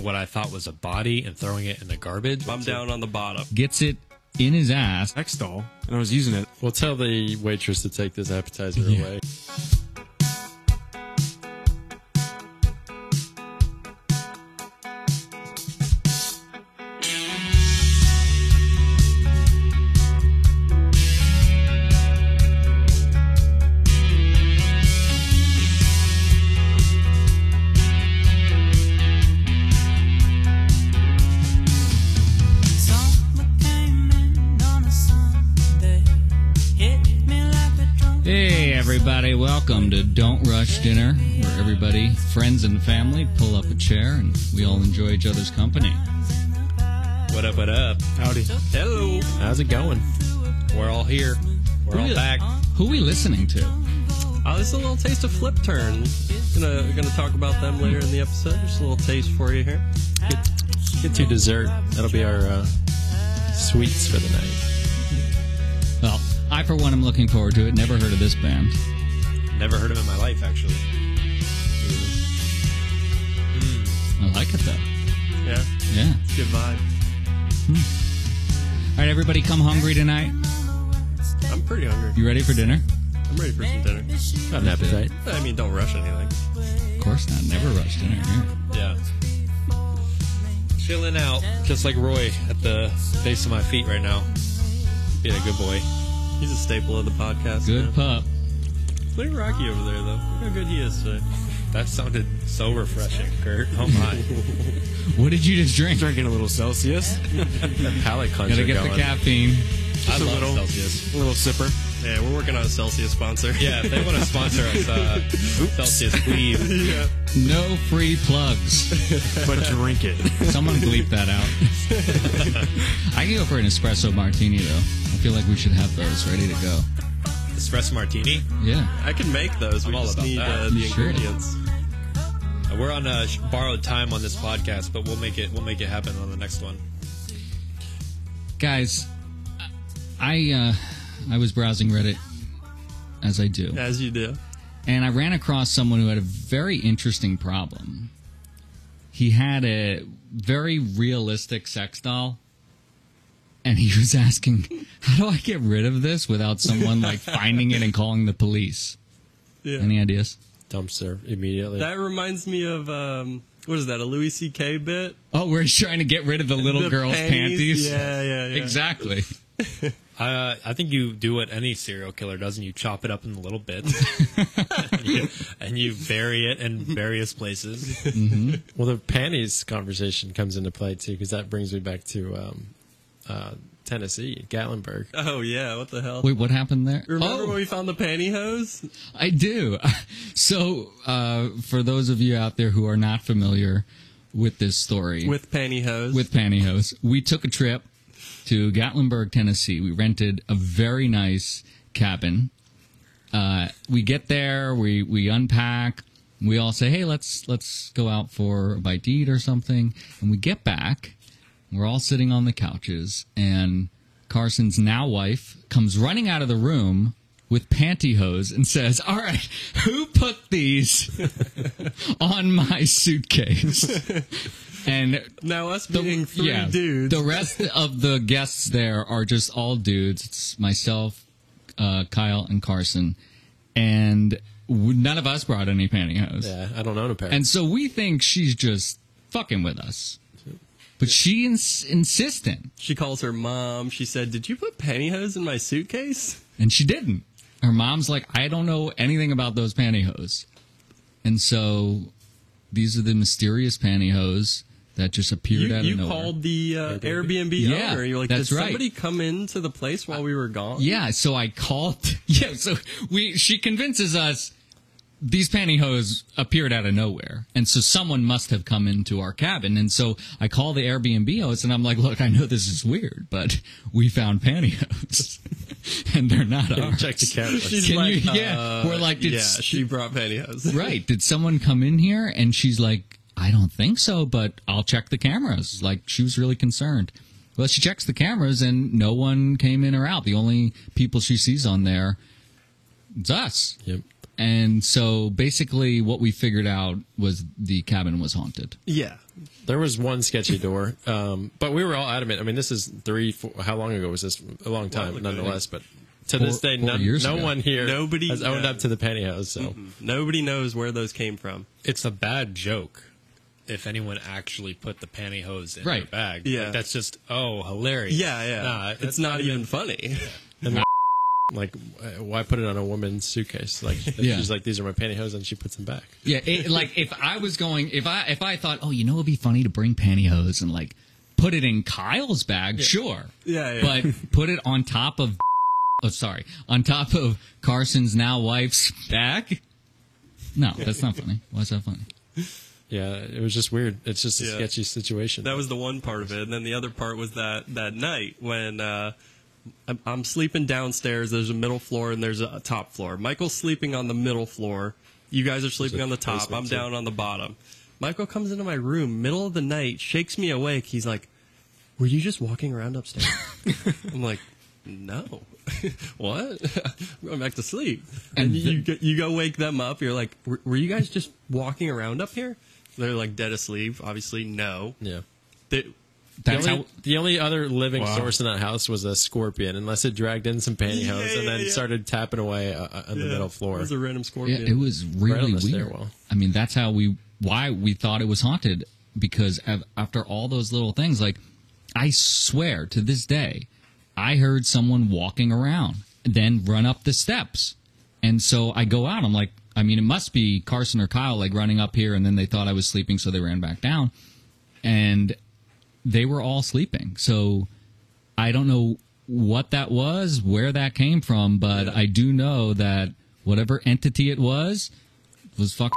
taking what I thought was a body and throwing it in the garbage. I'm down on the bottom. Gets it in his ass. Next doll, and I was using it. We'll tell the waitress to take this appetizer away. Friends and family, pull up a chair and we all enjoy each other's company. What up? What up? Howdy. Hello. How's it going? We're all here. We're all Who- back. Who are we listening to? Oh, this is a little taste of Flipturn. Gonna gonna talk about them later in the episode. Just a little taste for you here. Get to dessert. That'll be our uh, sweets for the night. Well, I, for one, am looking forward to it. Never heard of this band. Never heard of him in my life, actually. It, though. Yeah, Yeah. good vibe. Hmm. All right, everybody, come hungry tonight. I'm pretty hungry. You ready for dinner? I'm ready for some dinner. Got an appetite. I mean, don't rush anything. Of course not. Never rush dinner here. Yeah. Chilling out, just like Roy at the base of my feet right now. Being a good boy. He's a staple of the podcast. Good man. pup. Look at Rocky over there, though. Look how good he is today. That sounded so refreshing, Kurt. Oh my. What did you just drink? Drinking a little Celsius, that Palate cleanser Gotta get going. the caffeine. I a love little. Celsius. a little sipper. Yeah, we're working on a Celsius sponsor. Yeah, if they want to sponsor us, uh, Celsius, please. yeah. No free plugs. But drink it. Someone bleep that out. I can go for an espresso martini, though. I feel like we should have those ready to go. Espresso martini. Yeah. I can make those. We I'm all just about need that. uh, the sure? ingredients. Uh, We're on uh, borrowed time on this podcast, but we'll make it. We'll make it happen on the next one. Guys, I uh, I was browsing Reddit, as I do. As you do. and I ran across someone who had a very interesting problem. He had a very realistic sex doll, and he was asking, "How do I get rid of this without someone like finding it and calling the police?" Yeah. Any ideas? Dumpster immediately. That reminds me of um, what is that? A Louis C.K. bit? Oh, we're trying to get rid of the little The girl's panties. Yeah, yeah, yeah. Exactly. Uh, I think you do what any serial killer does, and you chop it up in little bits, and, you, and you bury it in various places. well, the panties conversation comes into play too, because that brings me back to um, uh, Tennessee, Gatlinburg. Oh yeah, what the hell? Wait, what happened there? Remember oh, when we found the pantyhose? I do. So, uh, for those of you out there who are not familiar with this story, With pantyhose. with pantyhose. We took a trip to Gatlinburg, Tennessee. We rented a very nice cabin. Uh, we get there, we we unpack. We all say, "Hey, let's let's go out for a bite to eat or something." And we get back. We're all sitting on the couches, and Carson's now wife comes running out of the room with pantyhose and says, "All right, who put these on my suitcase?" and now us the- being three yeah, dudes. The rest of the guests there are just all dudes. It's myself, uh, Kyle, and Carson, and none of us brought any pantyhose. Yeah, I don't own a pair. And so we think she's just fucking with us, but she ins- insistent, she calls her mom. She said, "Did you put pantyhose in my suitcase?" and she didn't. Her mom's like, I don't know anything about those pantyhose, and so these are the mysterious pantyhose that just appeared You, out of you nowhere. You called the uh, Airbnb, Yeah, owner. You're like, that's "Did right. somebody come into the place while we were gone?" Yeah, so I called. Yeah, so we she convinces us these pantyhose appeared out of nowhere, and so someone must have come into our cabin. And so I call the Airbnb host, and I'm like, "Look, I know this is weird, but we found pantyhose, and they're not ours." Check the cameras. She's Can like, you- yeah, uh, we're like, did yeah, she brought pantyhose. right? Did someone come in here? And she's like, "I don't think so, but I'll check the cameras." Like she was really concerned. Well, she checks the cameras, and no one came in or out. The only people she sees on there, it's us. Yep. And so basically, what we figured out was the cabin was haunted. Yeah. There was one sketchy door, um, but we were all adamant. I mean, this is three, four, how long ago was this? A long time, ago, nonetheless. But to Four- this day, four none, years no ago. one here Nobody has owned knows. up to the pantyhose. So Nobody knows where those came from. It's a bad joke if anyone actually put the pantyhose in Right. their bag. Yeah. Like, that's just oh hilarious. Yeah, yeah. Nah, it's not, even funny. Like, uh, why put it on a woman's suitcase? Like, Yeah. she's like, these are my pantyhose, and she puts them back. Yeah, it, like if I was going, if I if I thought, oh, you know, it'd be funny to bring pantyhose and like put it in Kyle's bag, sure. Yeah, yeah. But put it on top of, oh, sorry, on top of Carson's now wife's bag. No, that's not funny. Why's that funny? Yeah, it was just weird. It's just a Yeah. sketchy situation. That was the one part of it, and then the other part was that that night when uh, I'm, I'm sleeping downstairs. There's a middle floor and there's a, top floor. Michael's sleeping on the middle floor. You guys are sleeping on the top. I'm down on the bottom. Michael comes into my room, middle of the night, shakes me awake. He's like, "Were you just walking around upstairs?" I'm like, "No." what? I'm going back to sleep. And, And you, the- go, you go wake them up. You're like, were, were you guys just walking around up here? They're like dead asleep. Obviously, no. yeah. They, The only, how. the only other living Wow. source in that house was a scorpion, unless it dragged in some pantyhose Yeah, and then yeah. started tapping away uh, uh, on the Yeah, middle floor. It was a random Yeah, scorpion. it was really the weird. stairwell. I mean, that's how we why we thought it was haunted because av- after all those little things, like I swear to this day, I heard someone walking around, then run up the steps, and so I go out. I'm like, I mean, it must be Carson or Kyle like running up here, and then they thought I was sleeping, so they ran back down, and they were all sleeping. So I don't know what that was, where that came from, but I do know that whatever entity it was was fucking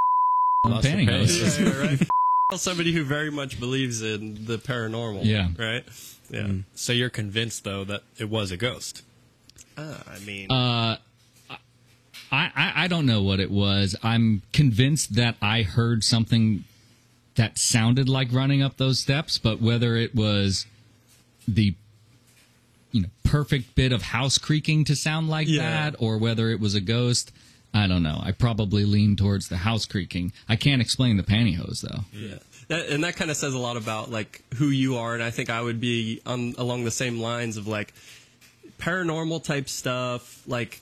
Lost their pantyhose. Yeah, yeah, right. Somebody who very much believes in the paranormal. Yeah. Right. Yeah. So you're convinced though that it was a ghost. Uh, I mean, I, I I don't know what it was. I'm convinced that I heard something that sounded like running up those steps, but whether it was the you know perfect bit of house creaking to sound like Yeah. that, or whether it was a ghost, I don't know. I probably lean towards the house creaking. I can't explain the pantyhose though. yeah. That, and that kind of says a lot about like who you are, and I think I would be on along the same lines of like paranormal type stuff. Like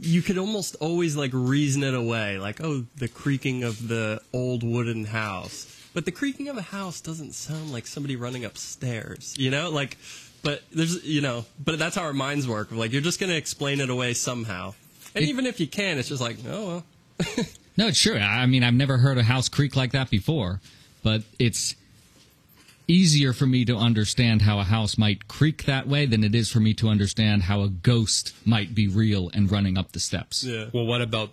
you could almost always like reason it away, like oh, the creaking of the old wooden house. But the creaking of a house doesn't sound like somebody running upstairs, you know? Like, but there's, you know, but that's how our minds work. Like, you're just going to explain it away somehow. And It- even if you can, it's just like, oh, well. No, it's true. I mean, I've never heard a house creak like that before, but it's easier for me to understand how a house might creak that way than it is for me to understand how a ghost might be real and running up the steps. Yeah. Well, what about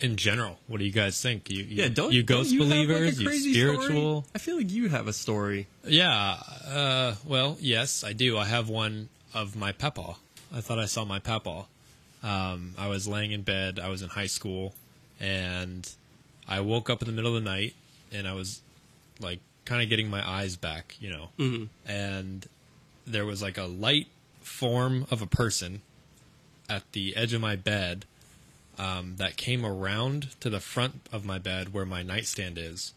in general? What do you guys think? You, you Yeah, don't you don't ghost you have, like, a believers? you spiritual? Story? I feel like you have a story. Yeah. Uh, well, yes, I do. I have one of my papaw. I thought I saw my papaw. Um, I was laying in bed. I was in high school, and I woke up in the middle of the night, and I was like kind of getting my eyes back, you know. Mm-hmm. And there was like a light form of a person at the edge of my bed um, that came around to the front of my bed where my nightstand is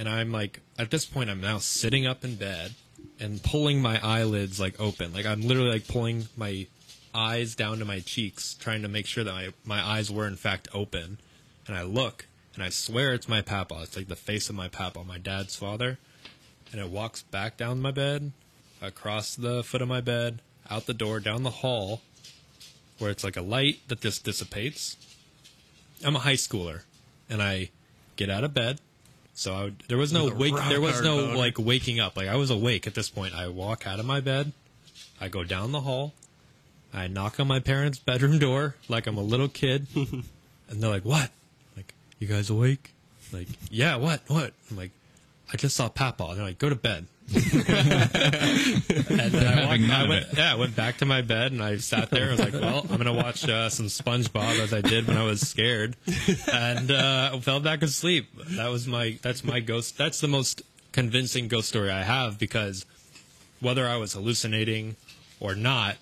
and I'm like at this point I'm now sitting up in bed and pulling my eyelids like open. Like I'm literally like pulling my eyes down to my cheeks, trying to make sure that my, my eyes were in fact open. And I look and I swear it's my papa. It's like the face of my papa, my dad's father. And it walks back down my bed, across the foot of my bed, out the door, down the hall, where it's like a light that just dissipates. I'm a high schooler, and I get out of bed. So I would, there was no wake. There was no boner. like waking up. Like I was awake at this point. I walk out of my bed. I go down the hall. I knock on my parents' bedroom door like I'm a little kid, and they're like, "What? You guys awake?" Like, "Yeah, what? What?" I'm like, "I just saw Papa." And they're like, "Go to bed." and then I, walked, I went, yeah, I went back to my bed and I sat there. I was like, "Well, I'm gonna watch uh, some SpongeBob as I did when I was scared," and uh, fell back asleep. That was my that's my ghost. That's the most convincing ghost story I have because whether I was hallucinating or not,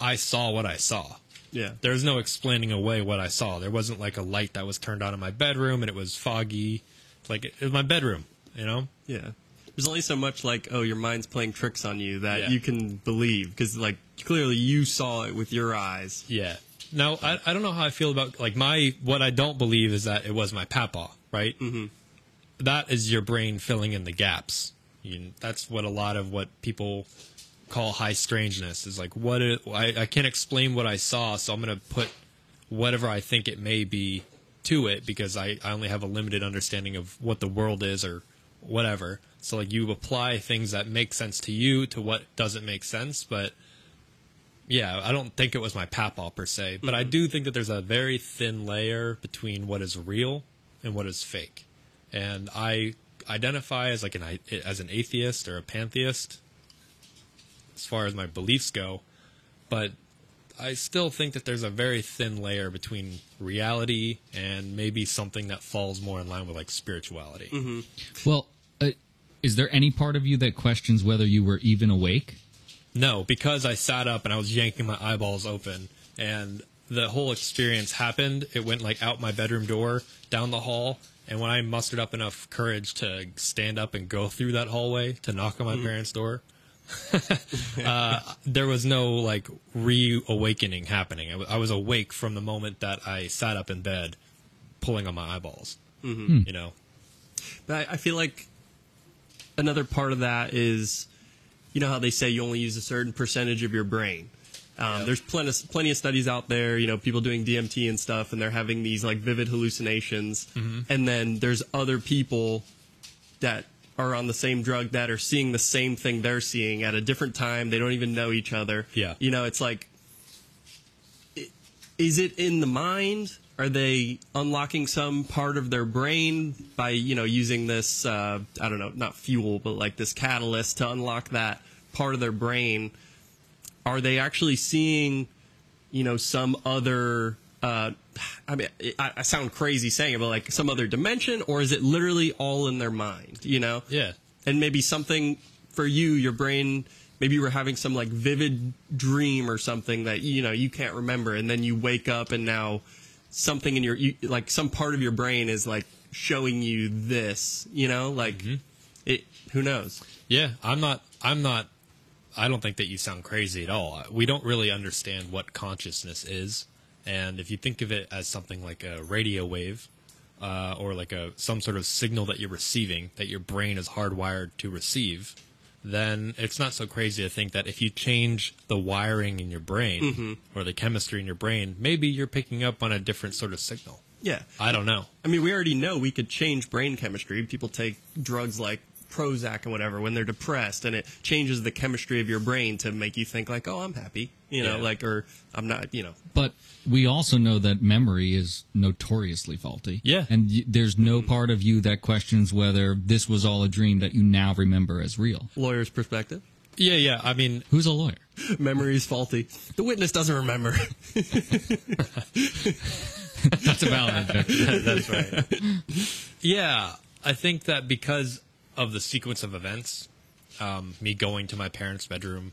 I saw what I saw. Yeah. There was no explaining away what I saw. There wasn't like a light that was turned on in my bedroom and it was foggy. Like it was my bedroom, you know? Yeah. There's only so much like, oh, your mind's playing tricks on you that Yeah. you can believe because like clearly you saw it with your eyes. Yeah. Now I, I don't know how I feel about like my what I don't believe is that it was my papa, right? Mm-hmm. That is your brain filling in the gaps. You, that's what a lot of what people call high strangeness is like. What it, I, I can't explain what I saw, so I'm gonna put whatever I think it may be to it because I, I only have a limited understanding of what the world is or whatever. So like you apply things that make sense to you to what doesn't make sense, but yeah, I don't think it was my papaw per se, but I mm-hmm. do think that there's a very thin layer between what is real and what is fake. And I identify as like an as an atheist or a pantheist as far as my beliefs go, but I still think that there's a very thin layer between reality and maybe something that falls more in line with like spirituality. Well, uh, is there any part of you that questions whether you were even awake? No, because I sat up and I was yanking my eyeballs open, and the whole experience happened. It went like out my bedroom door, down the hall, and when I mustered up enough courage to stand up and go through that hallway to knock on my parents' door, uh, there was no like reawakening happening. I was awake from the moment that I sat up in bed, pulling on my eyeballs. You know, But I, I feel like another part of that is, you know how they say you only use a certain percentage of your brain. Um, Yeah. There's plenty, plenty of studies out there, you know, people doing DMT and stuff, and they're having these like vivid hallucinations. And then there's other people that are on the same drug that are seeing the same thing they're seeing at a different time. They don't even know each other. Yeah. You know, it's like, is it in the mind? Are they unlocking some part of their brain by, you know, using this, uh, I don't know, not fuel, but like this catalyst to unlock that part of their brain? Are they actually seeing, you know, some other, uh, I mean, I, I sound crazy saying it, but like some other dimension, or is it literally all in their mind, you know? yeah, and maybe something for you your brain maybe you were having some like vivid dream or something that you know you can't remember and then you wake up and now something in your you, like some part of your brain is like showing you this you know like it who knows Yeah, I'm not. I'm not. I don't think that you sound crazy at all. We don't really understand what consciousness is, and if you think of it as something like a radio wave, uh, or like a some sort of signal that you're receiving that your brain is hardwired to receive, then it's not so crazy to think that if you change the wiring in your brain or the chemistry in your brain, maybe you're picking up on a different sort of signal. yeah I don't know. i mean we already know we could change brain chemistry people take drugs like prozac and whatever when they're depressed and it changes the chemistry of your brain to make you think like oh i'm happy you know Yeah. like or i'm not you know But we also know that memory is notoriously faulty. Yeah. And y- there's no part of you that questions whether this was all a dream that you now remember as real. lawyer's perspective Yeah, yeah. I mean, Who's a lawyer? memory is faulty. The witness doesn't remember. That's a valid objection. That's right. yeah, I think that because of the sequence of events, um, me going to my parents' bedroom,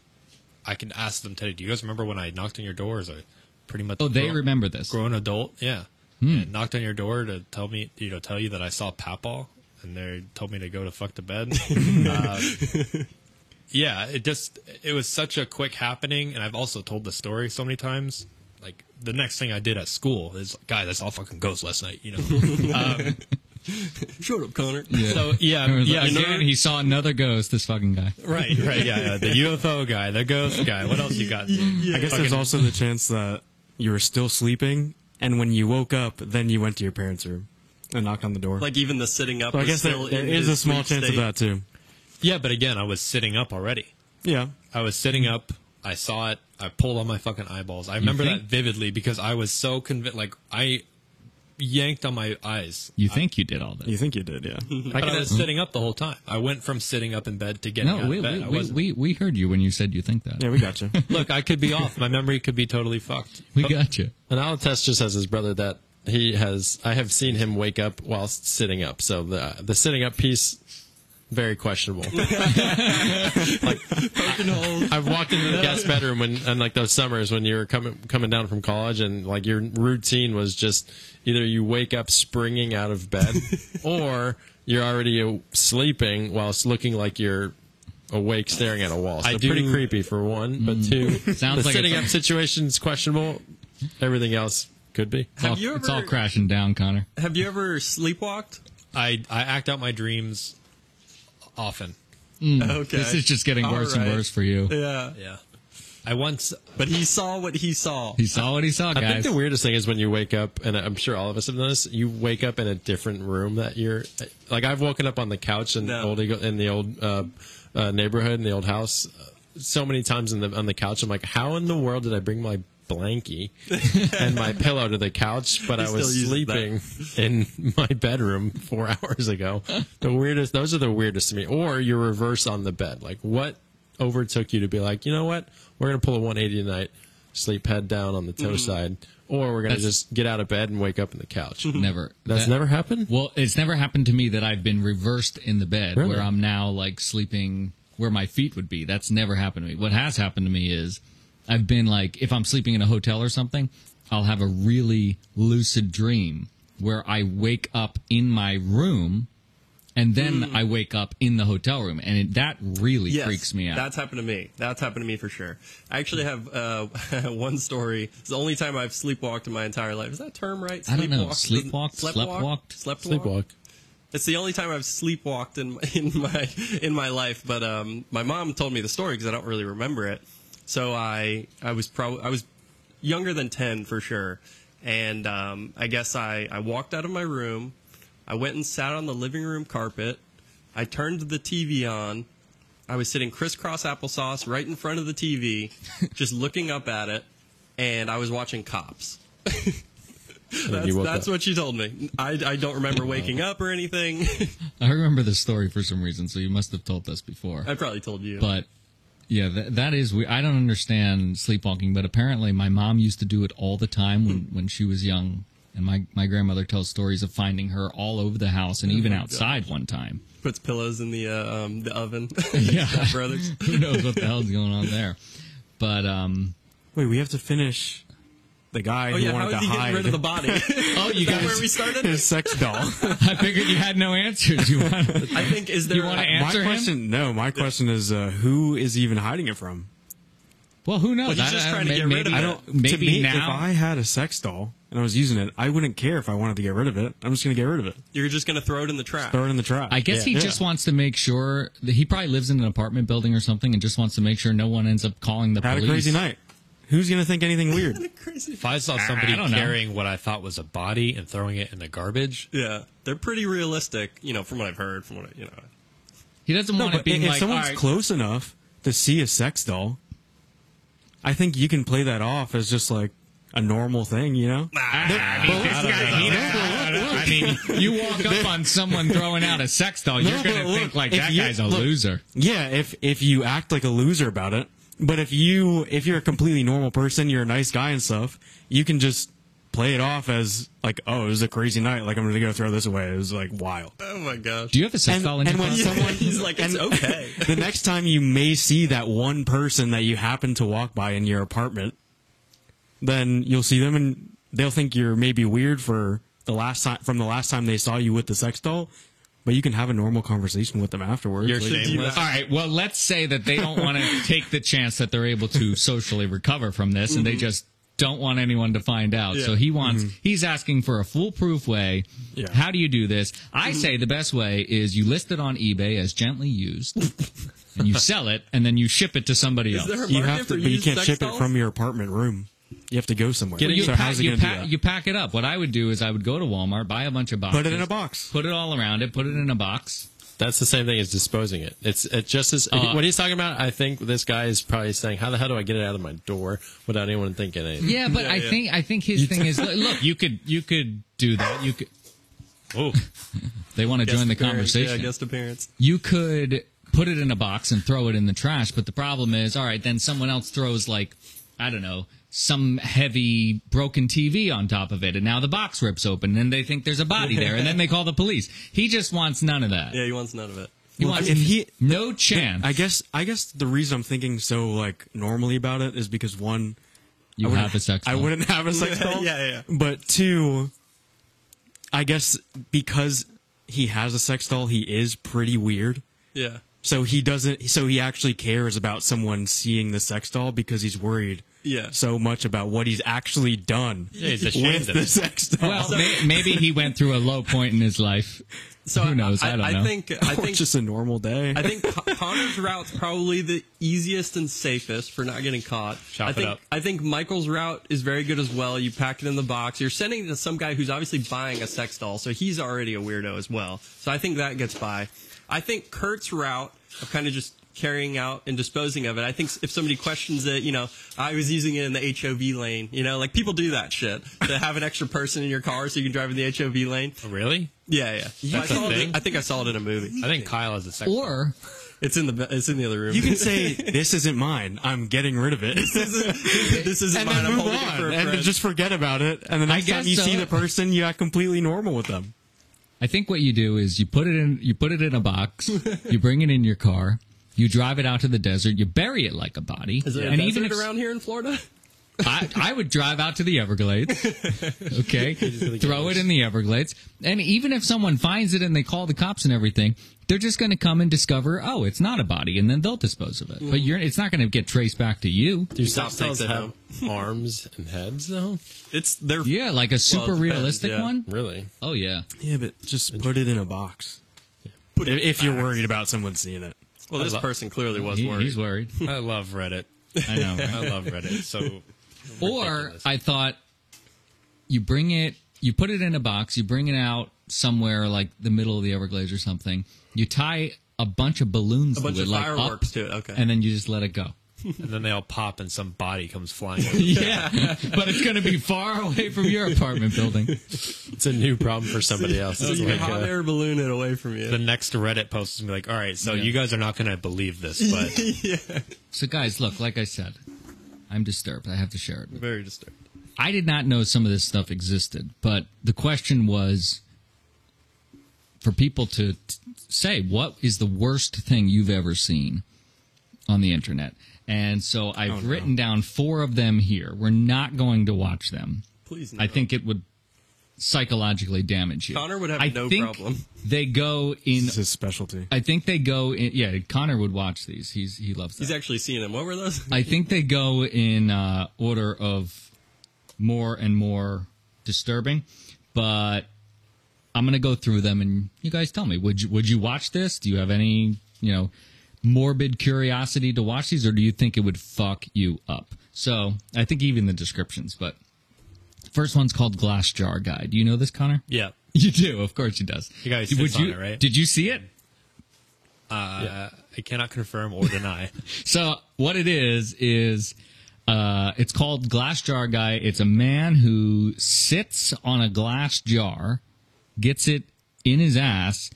I can ask them today. Do you guys remember when I knocked on your door as a pretty much Oh, they grown, remember this. grown adult? Yeah, and knocked on your door to tell me, you know, tell you that I saw Papaw, and they told me to go to fuck to bed. uh, yeah, it just it was such a quick happening, and I've also told the story so many times. Like the next thing I did at school is, guys, I saw fucking ghosts last night. You know, Shut up, Connor. so yeah, It yeah, like, again, he saw another ghost. This fucking guy. right, right, yeah, yeah, the UFO guy, the ghost guy. What else you got? Yeah. I guess there's also the chance that you were still sleeping, and when you woke up, then you went to your parents' room and knocked on the door. Like even the sitting up. so I guess there, still there in is a small chance state. of that too. Yeah, but again, I was sitting up already. Yeah. I was sitting up. I saw it. I pulled on my fucking eyeballs. I remember that vividly because I was so convinced. Like I yanked on my eyes. You think you did all this? You think you did, yeah. But I was uh-huh. sitting up the whole time. I went from sitting up in bed to getting out No, of bed. we, I we, wasn't- we, we heard you when you said you think that. yeah, we got you. Look, I could be off. My memory could be totally fucked. We got you. And Alatest just has his brother that he has. I have seen him wake up while sitting up. So the the sitting up piece very questionable. like I've walked into the guest bedroom when, and like those summers when you were coming coming down from college, and like your routine was just either you wake up springing out of bed, or you're already sleeping whilst looking like you're awake staring at a wall. So I pretty do- creepy for one, but mm. two, Sounds the like sitting it's- up situation's questionable. Everything else could be. It's all, Have you it's all crashing down, Connor. Have you ever sleepwalked? I I act out my dreams often. Mm. Okay. This is just getting All worse and worse for you. Yeah. Yeah. I once But he saw what he saw. He saw what he saw, I think the weirdest thing is when you wake up, and I'm sure all of us have done this. You wake up in a different room that you're like. I've woken up on the couch in No. old Eagle- in the old uh, uh, neighborhood in the old house uh, so many times in the on the couch. I'm like, how in the world did I bring my blankie and my pillow to the couch? But He I was still sleeping in my bedroom four hours ago. The weirdest. Those are the weirdest to me. Or you're reverse on the bed. Like what overtook you to be like, you know what? We're gonna pull a 180 tonight, sleep head down on the toe mm-hmm. side, or we're gonna That's- just get out of bed and wake up in the couch. Mm-hmm. never. That's That- never happened. Well, it's never happened to me that I've been reversed in the bed Really? where I'm now like sleeping where my feet would be. That's never happened to me. What has happened to me is I've been like, if I'm sleeping in a hotel or something, I'll have a really lucid dream where I wake up in my room and then I wake up in the hotel room. And it, that really Yes, freaks me out. That's happened to me. That's happened to me for sure. I actually have uh, one story. It's the only time I've sleepwalked in my entire life. Is that term right? I don't know. Sleepwalked? Sleepwalked? Sleptwalked? Sleptwalked? Sleepwalk. It's the only time I've sleepwalked in my in my in my life. But um, my mom told me the story because I don't really remember it. So I I was probably I was younger than ten for sure, and um, I guess I I walked out of my room. I went and sat on the living room carpet. I turned the TV on. I was sitting crisscross applesauce right in front of the TV, just looking up at it, and I was watching Cops. That's, that's what she told me. I, I don't remember waking up or anything. I remember this story for some reason, so you must have told us before. I probably told you. But yeah, that, that is we. I don't understand sleepwalking, but apparently my mom used to do it all the time when when she was young. And my my grandmother tells stories of finding her all over the house and even outside one time. puts pillows in the uh, um, the oven. Yeah. brothers. Who knows what the hell's going on there? But um, Wait, we have to finish the guy Oh who yeah, wanted is to he hide rid of the body? oh, you Is that guys, where we started? his sex doll. I figured you had no answers. You want? I think is there? You wanna answer my him? question, no, my question is, uh, who is he even hiding it from? Well, who knows? Well, he's just trying to may- get rid of it. I don't. Maybe to me, now. if I had a sex doll and I was using it, I wouldn't care if I wanted to get rid of it. I'm just going to get rid of it. You're just gonna throw it in the trash. Throw it in the trash. I guess he Yeah. just wants to make sure that he probably lives in an apartment building or something, and just wants to make sure no one ends up calling the had police. Had a crazy night. Who's going to think anything weird? Crazy. if I saw somebody I don't know. carrying what I thought was a body and throwing it in the garbage, Yeah, they're pretty realistic. You know, from what I've heard, from what I, you know. He doesn't No, want it but being if like, someone's all right, close enough to see a sex doll, I think you can play that off as just like a normal thing, you know? I mean, you walk up on someone throwing out a sex doll, you're No, going to think like that you- guy's a look, loser. Yeah, if if you act like a loser about it, but if you if you're a completely normal person, you're a nice guy and stuff, you can just play it off as like, oh, it was a crazy night. Like I'm gonna go throw this away. It was like wild. Oh my gosh. Do you have a sex And, doll in and when closet? someone He's like, it's okay. the next time you may see that one person that you happen to walk by in your apartment, then you'll see them and they'll think you're maybe weird for the last time from the last time they saw you with the sex doll. But you can have a normal conversation with them afterwards. You're Like, shameless. All right. Well, let's say that they don't want to take the chance that they're able to socially recover from this, and they mm-hmm. just don't want anyone to find out. So he wants. Mm-hmm. He's asking for a foolproof way. Yeah. How do you do this? I mm-hmm. say the best way is you list it on eBay as gently used, and you sell it, and then you ship it to somebody Is else. there a you have to, for but you can't ship dolls? it from your apartment room. You have to go somewhere. you, so pack, how's he you, pack, you pack it up. What I would do is I would go to Walmart, buy a bunch of boxes, Put it in a box. put it all around it, put it in a box. That's the same thing as disposing it. It's it just as Uh, what he's talking about. I think this guy is probably saying, "How the hell do I get it out of my door without anyone thinking anything?" Yeah, but Yeah, I yeah. think I think his thing is look, you could you could do that. You could. oh, They want to join the appearance, conversation. Yeah, guest appearance. you could put it in a box and throw it in the trash, but the problem is, all right, then someone else throws like I don't know some heavy broken TV on top of it, and now the box rips open, and they think there's a body there, and then they call the police. He just wants none of that. Yeah, he wants none of it. He Well, wants and he no chance. I guess I guess the reason I'm thinking so like normally about it is because one, you I wouldn't- have a sex. I doll. wouldn't have a sex doll. Yeah, yeah. But two, I guess because he has a sex doll, he is pretty weird. Yeah. So he doesn't. So he actually cares about someone seeing the sex doll because he's worried. Yeah. So much about what he's actually done Yeah, he's ashamed with of the it. sex doll. Well, may, maybe he went through a low point in his life. So Who knows? I, don't know. think I or think just a normal day. I think Con- Connor's route's probably the easiest and safest for not getting caught. Chop I it up. I think Michael's route is very good as well. You pack it in the box. You're sending it to some guy who's obviously buying a sex doll, so he's already a weirdo as well. So I think that gets by. I think Kurt's route of kind of just carrying out and disposing of it. I think if somebody questions it, you know, I was using it in the HOV lane. You know, like people do that shit to have an extra person in your car so you can drive in the HOV lane. Oh, really? Yeah, yeah. That's I, a saw it. I think I saw it in a movie. I think Kyle has a sex. or It's in the it's in the other room. you can say this isn't mine. I'm getting rid of it. this isn't and mine. then I'm move holding it for on, and just forget about it. And the next guess time you see the person, you act completely normal with them. I think what you do is you put it in you put it in a box, you bring it in your car, you drive it out to the desert, you bury it like a body, Is there and desert even if around here in Florida? I, I would drive out to the Everglades, okay, throw it in the Everglades, and even if someone finds it and they call the cops and everything, they're just going to come and discover, oh, it's not a body, and then they'll dispose of it. But you're it's not going to get traced back to you. Do Stop sex dolls takes it have arms and heads though? It's they're Yeah, like a super depends, realistic yeah. one. Really? Oh yeah. Yeah, but just put it in a box. Put it If, if you're worried about someone seeing it. Well, this person clearly was He- worried. he's worried. I love Reddit. I know. right? I love Reddit. So Or. I thought you bring it, you put it in a box, you bring it out somewhere like the middle of the Everglades or something. You tie a bunch of balloons a bunch of like fireworks up, to it. Okay. and then you just let it go. And then they all pop and some body comes flying. over. Yeah, but it's going to be far away from your apartment building. It's a new problem for somebody else. so It's you like, hot uh, air balloon it away from you. the next Reddit post is gonna be like, all right, so Yeah. you guys are not gonna believe this, but yeah. So, guys, look, like I said, I'm disturbed. I have to share it. with Very disturbed. I did not know some of this stuff existed, but the question was for people to t- say, what is the worst thing you've ever seen on the internet? And so I've no. written down four of them here. We're not going to watch them. Please. No. I think it would psychologically damage you. Connor would have I no think problem. They go in. It's his specialty. I think they go in. Yeah, Connor would watch these. He's he loves. That. He's actually seeing them. What were those? I think they go in uh, order of more and more disturbing, but I'm gonna go through them and you guys tell me would you would you watch this? Do you have any you know morbid curiosity to watch these, or do you think it would fuck you up? So I think even the descriptions, but first one's called Glass Jar Guy. Do you know this, Connor? yeah. You do, of course, he does. You guys Would sits on you- it, right? Did you see it? Uh, I cannot confirm or deny. So what it is is uh, it's called Glass Jar Guy. It's a man who sits on a glass jar, gets it in his ass.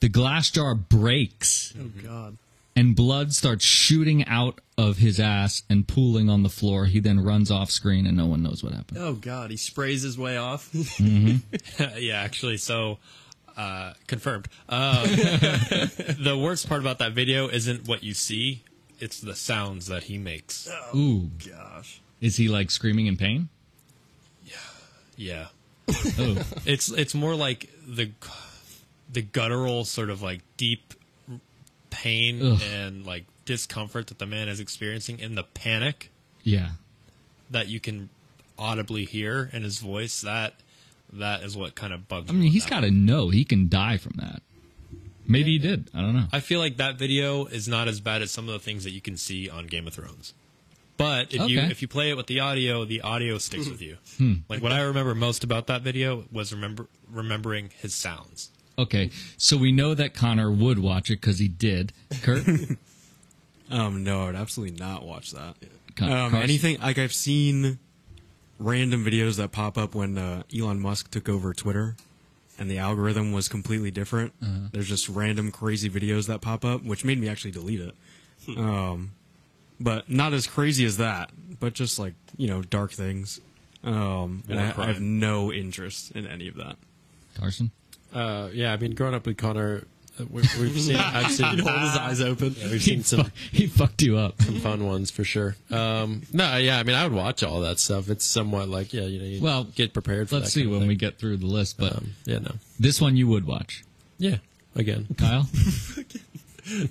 The glass jar breaks Oh God. And blood starts shooting out of his ass and pooling on the floor. He then runs off screen and no one knows what happened. Oh God. He sprays his way off. yeah, actually, so uh, confirmed. Uh, the worst part about that video isn't what you see; it's the sounds that he makes. Ooh, Gosh. is he like screaming in pain? Yeah, yeah, Oh, it's it's more like the the guttural sort of like deep pain Ugh. and like discomfort that the man is experiencing, in the panic yeah. that you can audibly hear in his voice. That that is what kind of bugs. I mean, he's got to know he can die from that. Maybe he did. I don't know. I feel like that video is not as bad as some of the things that you can see on Game of Thrones. But if you if you play it with the audio, the audio sticks with you. Hmm. Like what I remember most about that video was remember remembering his sounds. Okay, so we know that Connor would watch it because he did. Kurt, Um, no, I'd absolutely not watch that. Con- Um, Carson? anything like I've seen random videos that pop up when uh, Elon Musk took over Twitter, and the algorithm was completely different. Uh-huh. There's just random crazy videos that pop up, which made me actually delete it. Hmm. um, but not as crazy as that, but just like you know dark things. Um, and I, I have no interest in any of that. Carson. Uh, yeah, I mean, growing up with Connor, we, we've seen. I've seen. He'd hold his eyes open. yeah, we've seen some he fucked you up. some fun ones for sure. Um, no, yeah, I mean, I would watch all that stuff. It's somewhat like, yeah, you know, you Well, get prepared. for Let's that see when thing. we get through the list, but Um, yeah, no, this one you would watch, yeah, again. Kyle.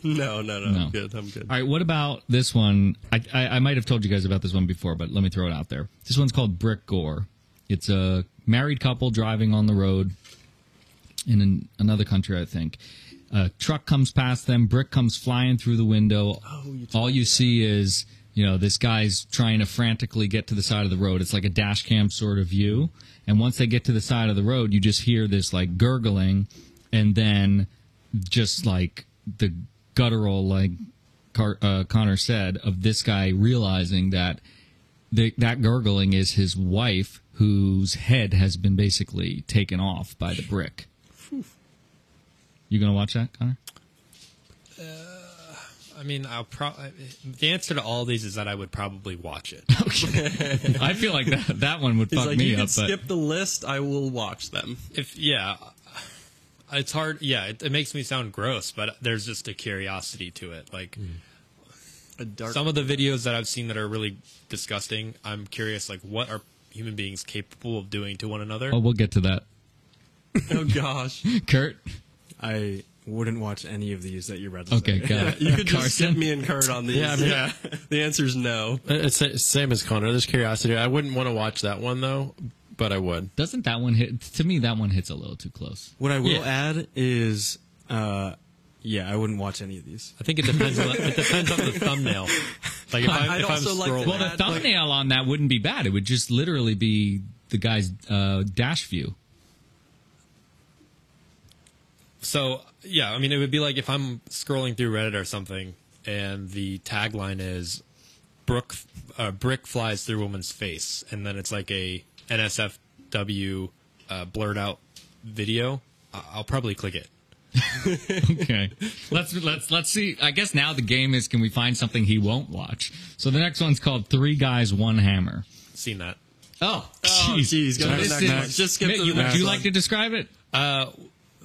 No, no, no, No. I'm good. I'm good. All right, what about this one? I, I, I might have told you guys about this one before, but let me throw it out there. This one's called Brick Gore. It's a married couple driving on the road in an, another country, I think. A truck comes past them, brick comes flying through the window. All you see is, you know, this guy's trying to frantically get to the side of the road. It's like a dash cam sort of view. And once they get to the side of the road, you just hear this like gurgling and then just like the guttural, like Car- uh, Connor said, of this guy realizing that the, that gurgling is his wife, whose head has been basically taken off by the brick. You gonna watch that, Connor? Uh, I mean, I'll probably. the answer to all these is that I would probably watch it. okay. I feel like that that one would He's fuck like, me you up. can But skip the list. I will watch them. if yeah, it's hard. Yeah, it, it makes me sound gross, but there's just a curiosity to it. Like hmm. A dark. some of the videos that I've seen that are really disgusting. I'm curious, like what are human beings capable of doing to one another? oh, we'll get to that. oh gosh. Kurt, I wouldn't watch any of these that you read. okay, got it. You could just Carson? skip me and Kurt on these. Yeah, I mean- yeah. The answer is no. It's the same as Connor. There's curiosity. I wouldn't want to watch that one though, but I would. Doesn't that one hit? To me, that one hits a little too close. What I will Yeah. add is, uh, yeah, I wouldn't watch any of these. I think it depends. on the, it depends on the thumbnail. Like if, I, I'd if I'm also like to scrolling, Well, the Add, like- thumbnail on that wouldn't be bad. It would just literally be the guy's uh, dash view. So yeah, I mean, it would be like if I'm scrolling through Reddit or something, and the tagline is "Brook uh, brick flies through woman's face," and then it's like a NSFW uh, blurred out video. I- I'll probably click it. Okay, let's let's let's see. I guess now the game is can we find something he won't watch? So the next one's called Three Guys One Hammer. Seen that? Oh, Oh, jeez. Go to the next one. Just skip Mick, to the you, next Would you one. like to describe it? Uh,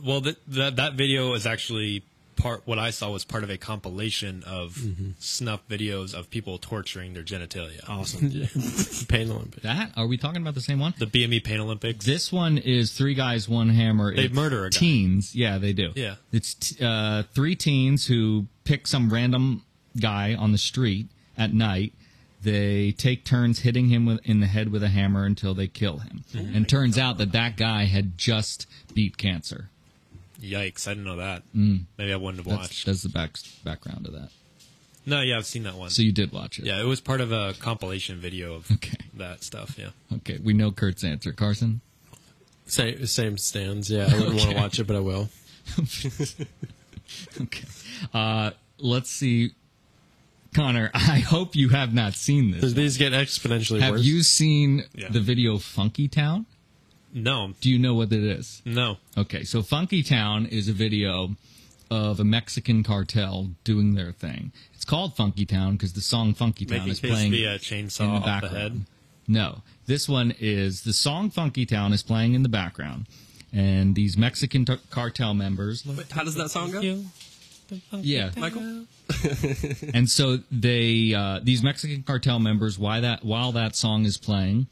well, that that that video is actually part. What I saw was part of a compilation of snuff videos of people torturing their genitalia. Awesome. Pain Olympics. That are we talking about the same one? The BME Pain Olympics. This one is three guys, one hammer. They It's murder a guy. teens. Yeah, they do. Yeah. it's t- uh, three teens who pick some random guy on the street at night. They take turns hitting him with, in the head with a hammer until they kill him. and turns out that that guy had just beat cancer. Yikes! I didn't know that. Maybe I wouldn't have That's, watched. that's the back, background of that. No, yeah, I've seen that one. So you did watch it. yeah, it was part of a compilation video of Okay. that stuff. Yeah. Okay. We know Kurt's answer. Carson. Same, same stands. Yeah, I wouldn't want to watch it, but I will. Okay. Uh, let's see. Connor, I hope you have not seen this. Does these get exponentially Have worse? Have you seen Yeah. the video Funky Town? No, Do you know what it is? no. Okay, so Funky Town is a video of a Mexican cartel doing their thing. It's called Funky Town because the song Funky Town Making is kids playing be a in chainsaw the off the background. head. No, this one is the song Funky Town is playing in the background, and these Mexican t- cartel members. Wait, how does that song go? Yeah, Michael? and so they uh, these Mexican cartel members why that while that song is playing,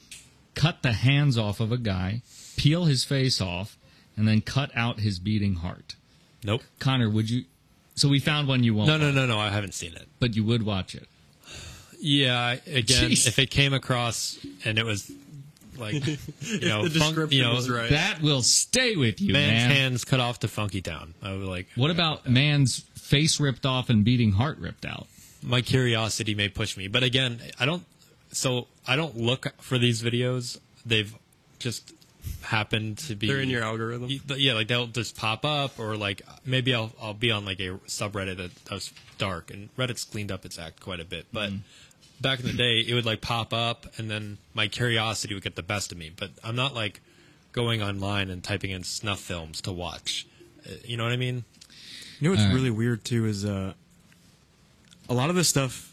cut the hands off of a guy, peel his face off, and then cut out his beating heart. Nope. Connor, would you? So we found one you won't. No, no, watch, no, no. I haven't seen it. But you would watch it. Yeah. Again, Jeez. if it came across and it was like, you know, the funk- description you know, was right. That will stay with you, man's man. hands cut off to Funky Town. I was like, What about man's face ripped off and beating heart ripped out? my curiosity may push me, but again, I don't. So I don't look for these videos. They've just happened to be. They're in your algorithm. Yeah, like they'll just pop up, or like maybe I'll I'll be on like a subreddit that that's dark, and Reddit's cleaned up its act quite a bit. But back in the day, it would like pop up, and then my curiosity would get the best of me. But I'm not like going online and typing in snuff films to watch. Uh, You know what I mean? You know what's All right. really weird too is uh, a lot of this stuff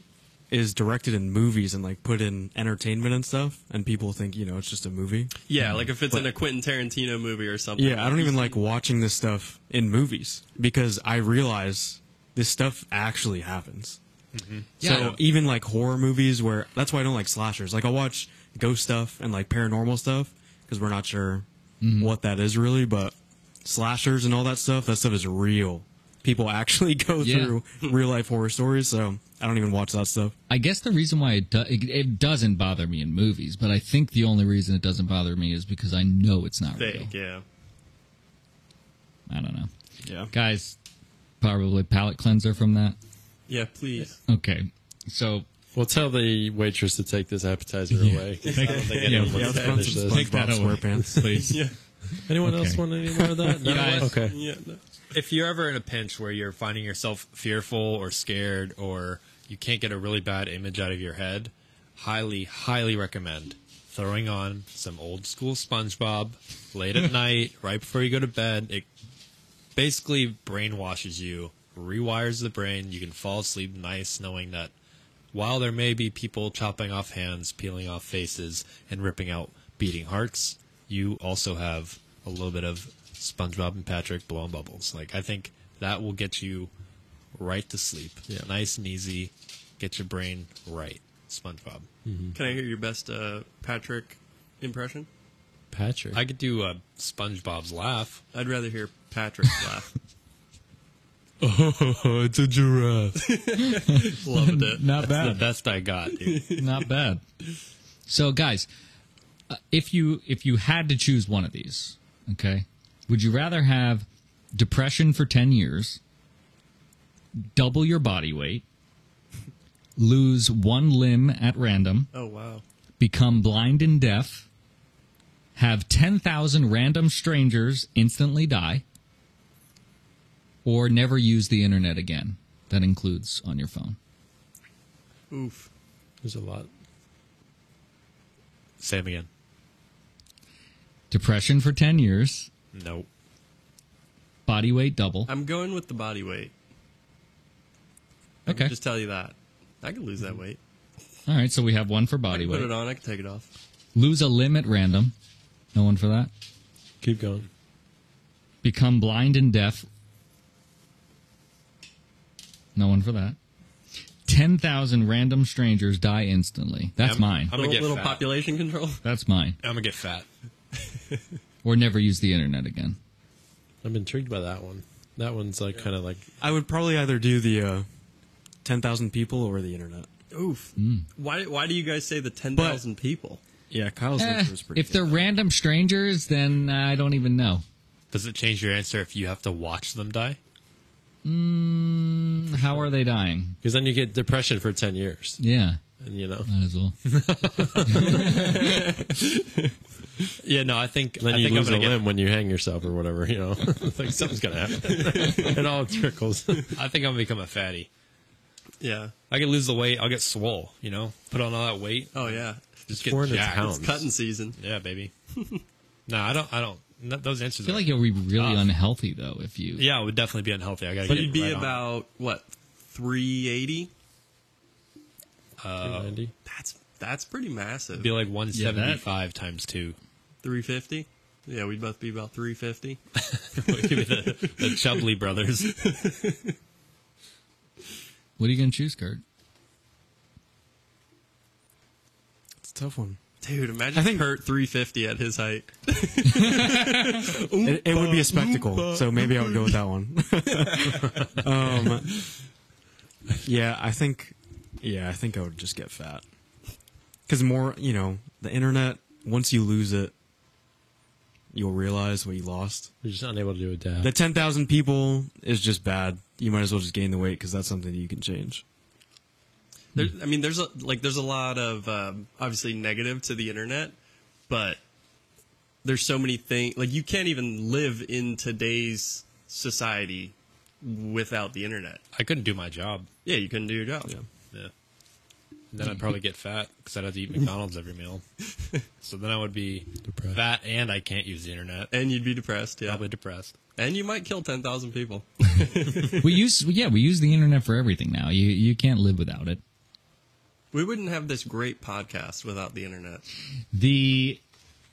is directed in movies and like put in entertainment and stuff, and people think you know it's just a movie. Yeah, like if it's in a Quentin Tarantino movie or something. Yeah, I don't even like watching this stuff in movies because I realize this stuff actually happens. Mm-hmm. Yeah. So even like horror movies, where that's why I don't like slashers. Like I'll watch ghost stuff and like paranormal stuff because we're not sure mm-hmm. what that is really. But slashers and all that stuff, that stuff is real. People actually go Yeah. through real life horror stories. So I don't even watch that stuff. I guess the reason why it, do, it it doesn't bother me in movies, but I think the only reason it doesn't bother me is because I know it's not Fake, real. yeah. I don't know, Yeah. guys. Probably palate cleanser from that. Yeah, please. Okay, so We'll tell the waitress to take this appetizer away. 'cause I don't think Yeah, wants to let's run finish this. Take that away. SquarePants. please. Yeah. Anyone else want any more of that? No? Guys. Okay. Yeah. No. If you're ever in a pinch where you're finding yourself fearful or scared or you can't get a really bad image out of your head, highly, highly recommend throwing on some old school SpongeBob late at night, right before you go to bed. It basically brainwashes you, rewires the brain. You can fall asleep nice knowing that while there may be people chopping off hands, peeling off faces, and ripping out beating hearts, you also have a little bit of SpongeBob and Patrick blowing bubbles. Like I think that will get you right to sleep, nice and easy. Get your brain right, SpongeBob. Can I hear your best uh, Patrick impression? Patrick. I could do a SpongeBob's laugh. I'd rather hear Patrick's laugh. oh, it's a giraffe. Loved it. Not The bad. The best I got, dude. Not bad. So, guys, uh, if you if you had to choose one of these, okay, would you rather have depression for ten years, double your body weight, lose one limb at random, Oh wow. become blind and deaf, have ten thousand random strangers instantly die, or never use the internet again? That includes on your phone. Oof. There's a lot. Same again. Depression for ten years, Nope. body weight double. I'm going with the body weight. I Okay. can just tell you that. I could lose that weight. All right, so we have one for I body weight. put it on. I can take it off. Lose a limb at random. No one for that. Keep going. Become blind and deaf. No one for that. 10,000 random strangers die instantly. That's I'm- mine. I'm gonna little get little fat. population control. That's mine. I'm gonna get fat. Or never use the internet again. I'm intrigued by that one. That one's like kind of like I would probably either do the uh, ten thousand people or the internet. Oof. Hmm. Why? Why do you guys say the ten thousand people? Yeah, Kyle's Eh, answer was pretty. if they're good. random strangers, then I don't even know. Does it change your answer if you have to watch them die? Mm, how are they dying? because then you get depression for ten years, Yeah, and you know might as well. Yeah, no, I think then I you think lose I'm a gonna get, limb when you hang yourself or whatever. You know, like something's gonna happen. it all trickles. I think I'm gonna become a fatty. Yeah. I could lose the weight. I'll get swole. You know, put on all that weight. Oh yeah. Just get 400 jacked. pounds. It's cutting season. Yeah, baby. no, I don't. I don't. no, those answers. I feel like you'll be really Tough. unhealthy, though, if you. yeah, it would definitely be unhealthy. I gotta. But get you'd be right on about what? Three eighty. Uh, That's that's pretty massive. It'd be like 175 times two. Three fifty. Yeah, we'd both be about three fifty. It could be the, the Chubley brothers. What are you going to choose, Kurt? it's a tough one. Dude, imagine I think- Kurt three fifty at his height. It, it would be a spectacle, so maybe I would go with that one. um, yeah, I think. Yeah, I think I would just get fat. Because more, you know, the internet. Once you lose it, you'll realize what you lost. You're just unable to adapt. The ten thousand people is just bad. You might as well just gain the weight because that's something that you can change. There, I mean, there's a like there's a lot of um, obviously negative to the internet, but there's so many things like you can't even live in today's society without the internet. I couldn't do my job. Yeah, you couldn't do your job. Yeah. And then I'd probably get fat because I'd have to eat McDonald's every meal. So then I would be Depressed. fat and I can't use the internet. And you'd be depressed, yeah. Probably depressed. And you might kill 10,000 people. we use yeah we use the internet for everything now. You you can't live without it. We wouldn't have this great podcast without the internet. The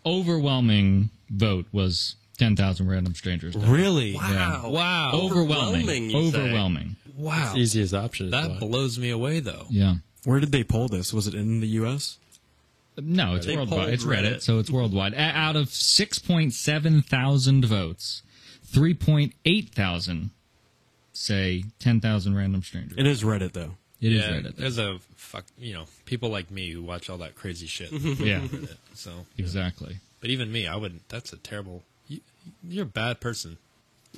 overwhelming vote was 10,000 random strangers. Really? Wow. Wow. Overwhelming. you say. Overwhelming. Wow. Easiest option. That why. blows me away, though. Yeah. Where did they pull this? Was it in the U.S.? No, it's They worldwide. It's Reddit, Reddit. so it's worldwide. Out of 6.7 thousand votes, 3.8 thousand say 10,000 random strangers. It is Reddit though. It is yeah, Reddit. there's a fuck, you know, people like me who watch all that crazy shit. Yeah, so, exactly. but even me, I wouldn't. That's a terrible. You, you're a bad person.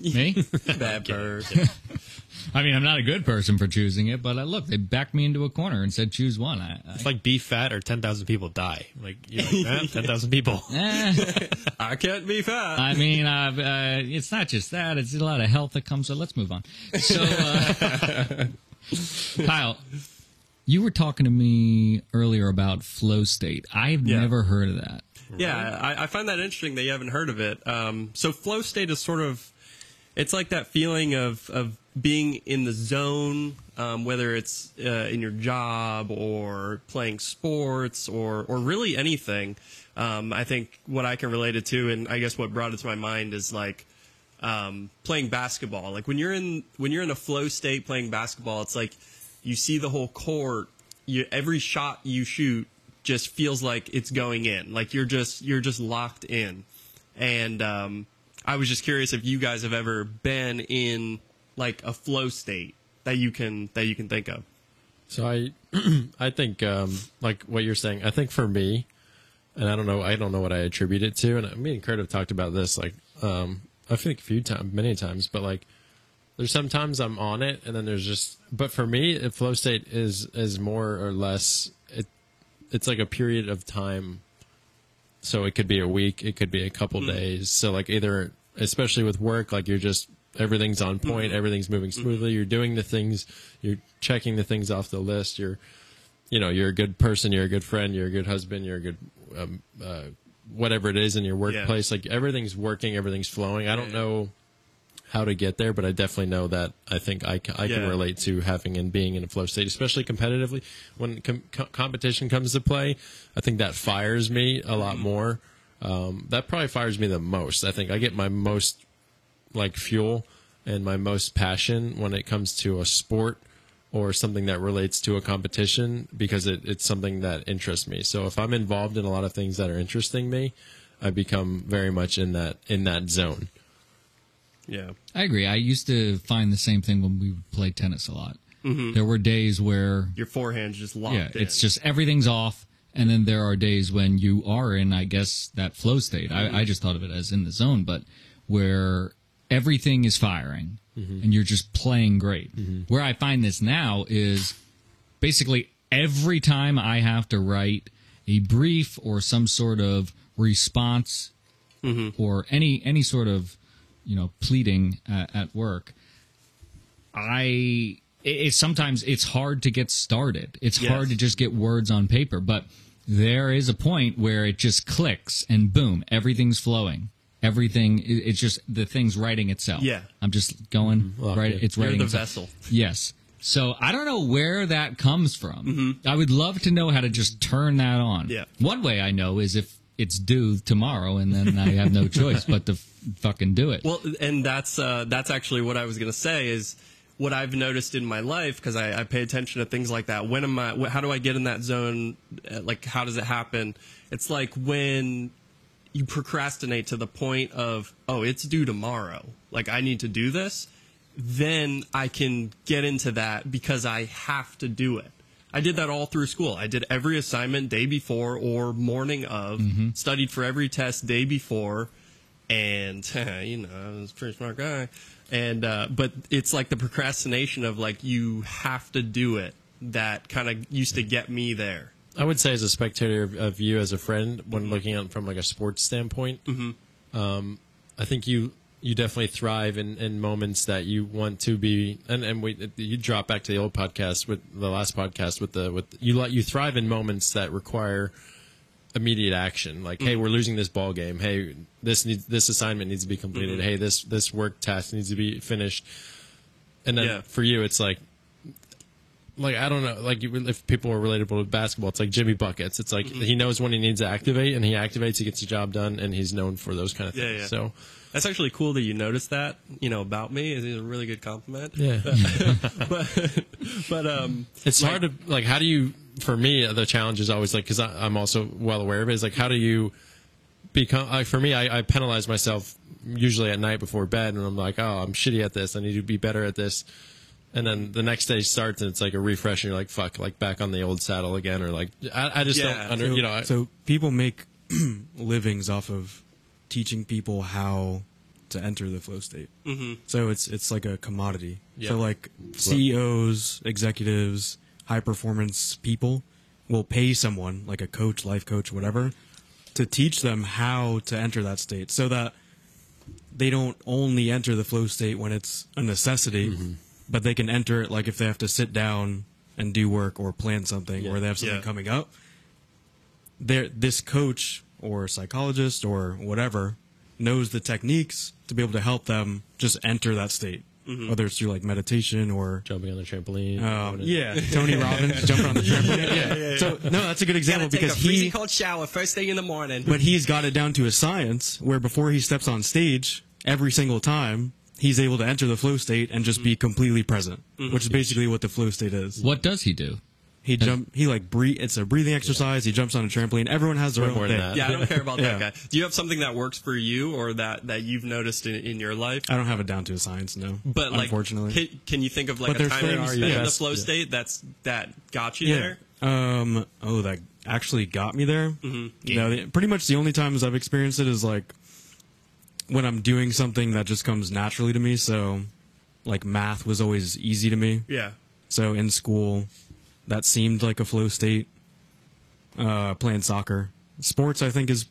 Me? Bad bird. I mean, I'm not a good person for choosing it, but uh, look, they backed me into a corner and said choose one. I, I, It's like be fat or ten thousand people die. Like you're like eh, ten thousand people. Eh, I can't be fat. I mean, uh, uh, it's not just that; it's a lot of health that comes. So let's move on. So, uh, Kyle, you were talking to me earlier about flow state. I've Yeah. never heard of that. Yeah, I, I find that interesting that you haven't heard of it. Um, so flow state is sort of, it's like that feeling of of being in the zone, um, whether it's uh, in your job or playing sports or or really anything. Um, I think what I can relate it to, and I guess what brought it to my mind is like um, playing basketball. Like when you're in when you're in a flow state playing basketball, it's like you see the whole court. You every shot you shoot just feels like it's going in. Like you're just you're just locked in. And um, I was just curious if you guys have ever been in like a flow state that you can that you can think of. So I, I think um, like what you're saying. I think for me, and I don't know, I don't know what I attribute it to. And me and Kurt have talked about this like um, I think a few times, many times. But like, there's sometimes I'm on it, and then there's just. But for me, flow state is is more or less. It it's like a period of time. So it could be a week, it could be a couple days. So like either, especially with work, like you're just everything's on point, everything's moving smoothly. You're doing the things, you're checking the things off the list. You're, you know, you're a good person, you're a good friend, you're a good husband, you're a good, um, uh, whatever it is in your workplace. Like everything's working, everything's flowing. I don't know how to get there, but I definitely know that I think I, I can relate to having and being in a flow state, especially competitively. When com- competition comes to play, I think that fires me a lot more. Um, that probably fires me the most. I think I get my most like fuel and my most passion when it comes to a sport or something that relates to a competition because it, it's something that interests me. So if I'm involved in a lot of things that are interesting me, I become very much in that in that zone. Yeah. I agree. I used to find the same thing when we would play tennis a lot. Mm-hmm. There were days where Your forehand's just locked yeah, in. it's just everything's off, and then there are days when you are in, I guess, that flow state. I, I just thought of it as in the zone, but where everything is firing mm-hmm. and you're just playing great. Mm-hmm. Where I find this now is basically every time I have to write a brief or some sort of response or any any sort of you know pleading at, at work I it, it's sometimes it's hard to get started. It's Yes. hard to just get words on paper, but there is a point where it just clicks and boom, everything's flowing. Everything it- it's just the thing's writing itself. Yeah. I'm just going mm-hmm. Well, right yeah. it's You're writing the itself. vessel. Yes. So I don't know where that comes from. Mm-hmm. I would love to know how to just turn that on. Yeah. One way I know is if it's due tomorrow and then I have no choice but to f- fucking do it. Well, and that's uh, that's actually what I was gonna say is what I've noticed in my life because I, I pay attention to things like that. When am I? How do I get in that zone? Uh, Like, how does it happen? It's like when you procrastinate to the point of, oh, it's due tomorrow. Like, I need to do this. Then I can get into that because I have to do it. I did that all through school. I did every assignment day before or morning of, studied for every test day before, and you know, I was a pretty smart guy. And uh, but it's like the procrastination of like you have to do it that kind of used to get me there. I would say as a spectator of, of you as a friend, when looking at it from like a sports standpoint, um, I think you you definitely thrive in, in moments that you want to be, and and we you drop back to the old podcast with the last podcast with the with you let you thrive in moments that require immediate action. Like, hey, mm-hmm. we're losing this ball game. Hey, this needs this assignment needs to be completed. Mm-hmm. Hey, this this work task needs to be finished. And then Yeah. for you, it's like like I don't know, like if people are relatable to basketball, it's like Jimmy buckets. It's like mm-hmm. he knows when he needs to activate, and he activates, he gets the job done, and he's known for those kind of Yeah, things. yeah. So That's actually cool that you noticed that, you know, about me. It's a really good compliment. yeah, But, but um, it's hard to like. How do you? For me, the challenge is always like because I'm also well aware of it. Is like how do you become? Like for me, I, I penalize myself usually at night before bed, and I'm like, oh, I'm shitty at this. I need to be better at this. And then the next day starts, and it's like a refresh, and you're like, "Fuck!" Like back on the old saddle again, or like I, I just Yeah. don't under, So, you know. I, so people make livings off of teaching people how to enter the flow state. Mm-hmm. So it's it's like a commodity. Yeah. So like CEOs, executives, high performance people will pay someone like a coach, life coach, whatever, to teach them how to enter that state, so that they don't only enter the flow state when it's a necessity, Mm-hmm. but they can enter it like if they have to sit down and do work or plan something or they have something Yeah. coming up. There, this coach or psychologist or whatever knows the techniques to be able to help them just enter that state, Mm-hmm. whether it's through like meditation or jumping on the trampoline. um, yeah, Tony Robbins jumping on the trampoline. Yeah. yeah. So no, that's a good example because he cold shower first thing in the morning. but he's got it down to a science where before he steps on stage, every single time he's able to enter the flow state and just be completely present, which is basically what the flow state is. What does he do? He jump, he like breathe. It's a breathing exercise. He jumps on a trampoline. Everyone has their Way own more than thing. that. yeah, I don't care about Yeah. that guy. Do you have something that works for you or that, that you've noticed in, in your life? I don't have it down to a science, no. But like, unfortunately, can, can you think of like But a there's time that you things- spent in the yes, flow yeah. state that's that got you yeah. there? Um. Oh, that actually got me there. Mm-hmm. No, the, pretty much the only times I've experienced it is like when I'm doing something that just comes naturally to me. So, like math was always easy to me. Yeah. So in school, that seemed like a flow state. Uh, playing soccer, sports, I think is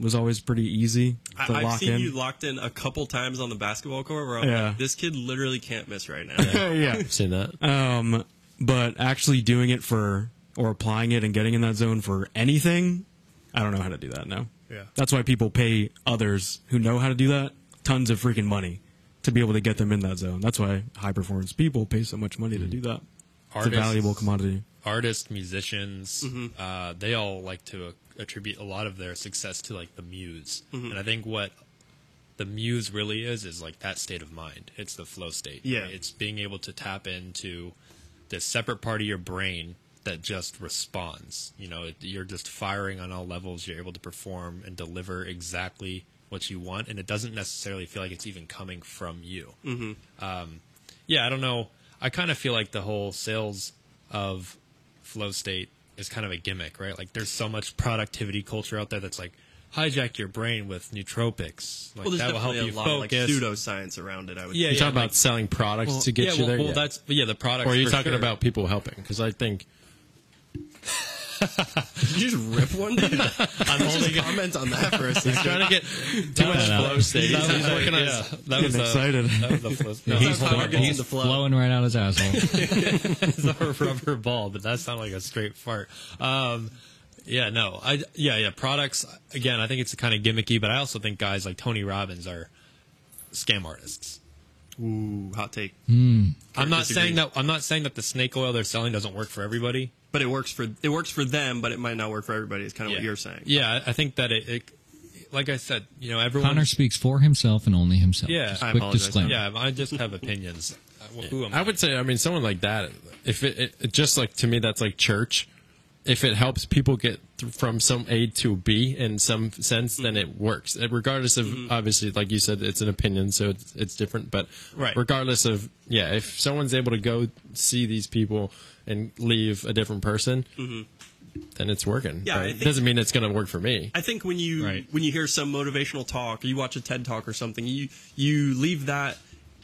was always pretty easy to I, I've lock seen in. you locked in a couple times on the basketball court where I'm Yeah. like, this kid literally can't miss right now. yeah. I've seen that. Um, but actually doing it for or applying it and getting in that zone for anything, I don't know how to do that. No. Yeah. That's why people pay others who know how to do that tons of freaking money to be able to get them in that zone. That's why high performance people pay so much money to do that. It's a valuable commodity. artists, musicians, uh, they all like to uh, attribute a lot of their success to like the muse. And I think what the muse really is is like that state of mind. It's the flow state. Yeah. It's being able to tap into this separate part of your brain that just responds. You know, it- you're just firing on all levels. You're able to perform and deliver exactly what you want, and it doesn't necessarily feel like it's even coming from you. Mm-hmm. Um, yeah, I don't know. I kind of feel like the whole sales of flow state is kind of a gimmick, right? Like, there's so much productivity culture out there that's like hijack your brain with nootropics. Like, well, that will help definitely you a lot of like pseudoscience around it. I would Yeah, You yeah, talk like- about selling products to get yeah, you well, there. well Yeah. that's yeah, the products. or are you for talking sure. about people helping? Because I think Did you just rip one, dude? I'm holding it. Comment on that for a second. He's trying to get too much flow state. He's, was, he's working on yeah, that was uh, excited. That was the flow. No, he's how it gets he's flowing right out his asshole. it's a rubber ball, but that sounded like a straight fart. Um, yeah, no, I yeah yeah products. Again, I think it's kind of gimmicky, but I also think guys like Tony Robbins are scam artists. Ooh, hot take. I'm not disagree. saying that I'm not saying that the snake oil they're selling doesn't work for everybody. But it works for it works for them, but it might not work for everybody. Is kind of yeah. what you're saying. Yeah, I I think that it, it like I said, you know, everyone. Connor speaks for himself and only himself. Yeah. Just I quick apologize. disclaimer. Yeah, I just have opinions. Uh, Who am I? I would say, I mean, someone like that, if it, it, it just like to me, that's like church. If it helps people get th- from some A to B in some sense, then it works. Regardless of mm-hmm. obviously, like you said, it's an opinion, so it's, it's different. But Right. regardless of yeah, if someone's able to go see these people and leave a different person, mm-hmm. then it's working. Yeah, right? think- it doesn't mean it's going to work for me. I think when you Right. when you hear some motivational talk, or you watch a TED talk or something, you you leave that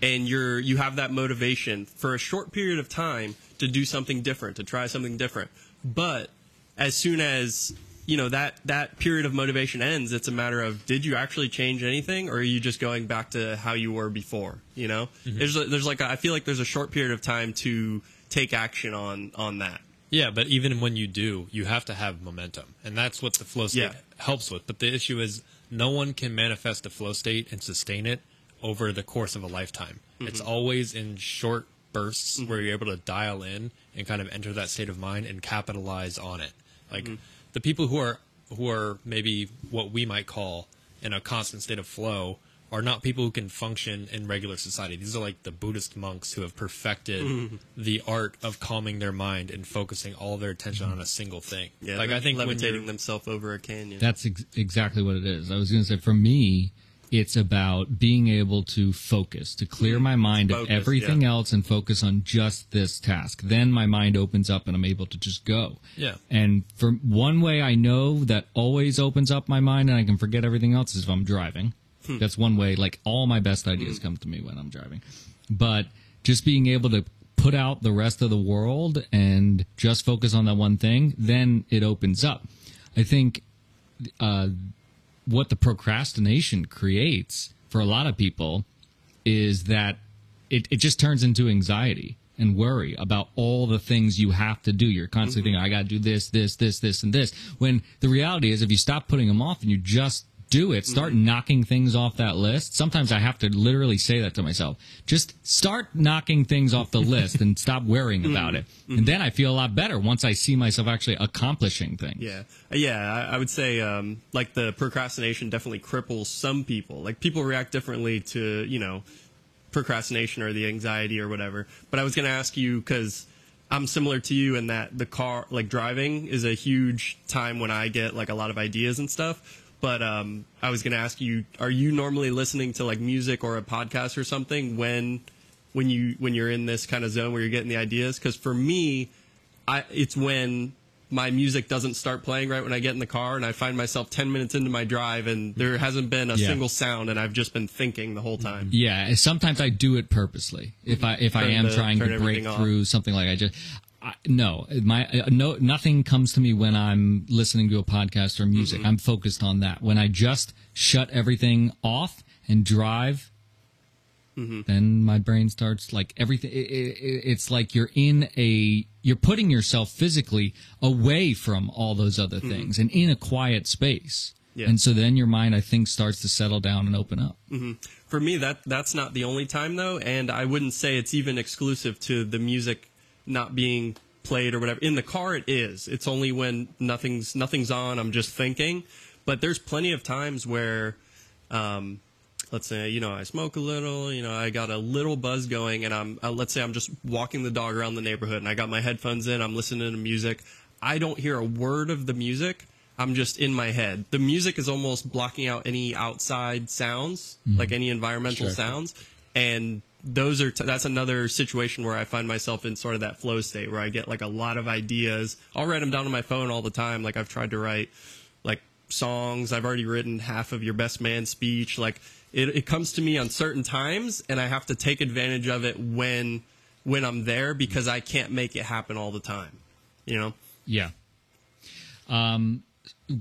and you're you have that motivation for a short period of time to do something different, to try something different. But as soon as you know that that period of motivation ends, it's a matter of did you actually change anything, or are you just going back to how you were before? You know, there's a, there's like a, I feel like there's a short period of time to take action on on that. Yeah, but even when you do, you have to have momentum, and that's what the flow state Yeah. helps with. But the issue is, no one can manifest a flow state and sustain it over the course of a lifetime. Mm-hmm. It's always in short bursts mm-hmm. where you're able to dial in and kind of enter that state of mind and capitalize on it. Like mm-hmm. the people who are who are maybe what we might call in a constant state of flow are not people who can function in regular society. These are like the Buddhist monks who have perfected mm-hmm. the art of calming their mind and focusing all their attention on a single thing. Yeah, like I think when levitating themselves over a canyon. That's ex- exactly what it is. I was going to say, for me, it's about being able to focus, to clear my mind Focus, of everything yeah. else and focus on just this task. Then my mind opens up and I'm able to just go. Yeah. And for one way I know that always opens up my mind and I can forget everything else is if I'm driving. Hmm. That's one way. Like all my best ideas come to me when I'm driving. But just being able to put out the rest of the world and just focus on that one thing, then it opens up. I think uh, what the procrastination creates for a lot of people is that it, it just turns into anxiety and worry about all the things you have to do. You're constantly mm-hmm. thinking, I got to do this, this, this, this, and this. When the reality is, if you stop putting them off and you just do it, start mm-hmm. knocking things off that list. Sometimes I have to literally say that to myself. Just start knocking things off the list and stop worrying about mm-hmm. it. And mm-hmm. then I feel a lot better once I see myself actually accomplishing things. Yeah, uh, yeah. I, I would say um, like the procrastination definitely cripples some people. Like people react differently to you know procrastination or the anxiety or whatever. But I was going to ask you because I'm similar to you in that the car, like driving, is a huge time when I get like a lot of ideas and stuff. But um, I was going to ask you: Are you normally listening to like music or a podcast or something when when you when you're in this kind of zone where you're getting the ideas? Because for me, I it's when my music doesn't start playing right when I get in the car and I find myself 10 minutes into my drive and there hasn't been a Yeah. single sound and I've just been thinking the whole time. Yeah, sometimes I do it purposely. If I if I am the- trying to break everything off. through something like I just I, no my uh, no nothing comes to me when I'm listening to a podcast or music. Mm-hmm. I'm focused on that. When I just shut everything off and drive, Mm-hmm. then my brain starts like everything. It, it, it's like you're in a you're putting yourself physically away from all those other things and in a quiet space. Mm-hmm. Yeah. And so then your mind, I think, starts to settle down and open up. For me that that's not the only time though and I wouldn't say it's even exclusive to the music not being played or whatever. In the car it is. It's only when nothing's nothing's on, I'm just thinking. But there's plenty of times where um let's say you know I smoke a little, you know I got a little buzz going, and I'm uh, let's say I'm just walking the dog around the neighborhood, and I got my headphones in, I'm listening to music. I don't hear a word of the music. I'm just in my head. The music is almost blocking out any outside sounds, like any environmental Sure. sounds, and those are t- that's another situation where I find myself in sort of that flow state where I get like a lot of ideas. I'll write them down on my phone all the time. Like I've tried to write like songs. I've already written half of your best man speech. Like it, it comes to me on certain times, and I have to take advantage of it when when I'm there because I can't make it happen all the time. You know. Yeah. Um,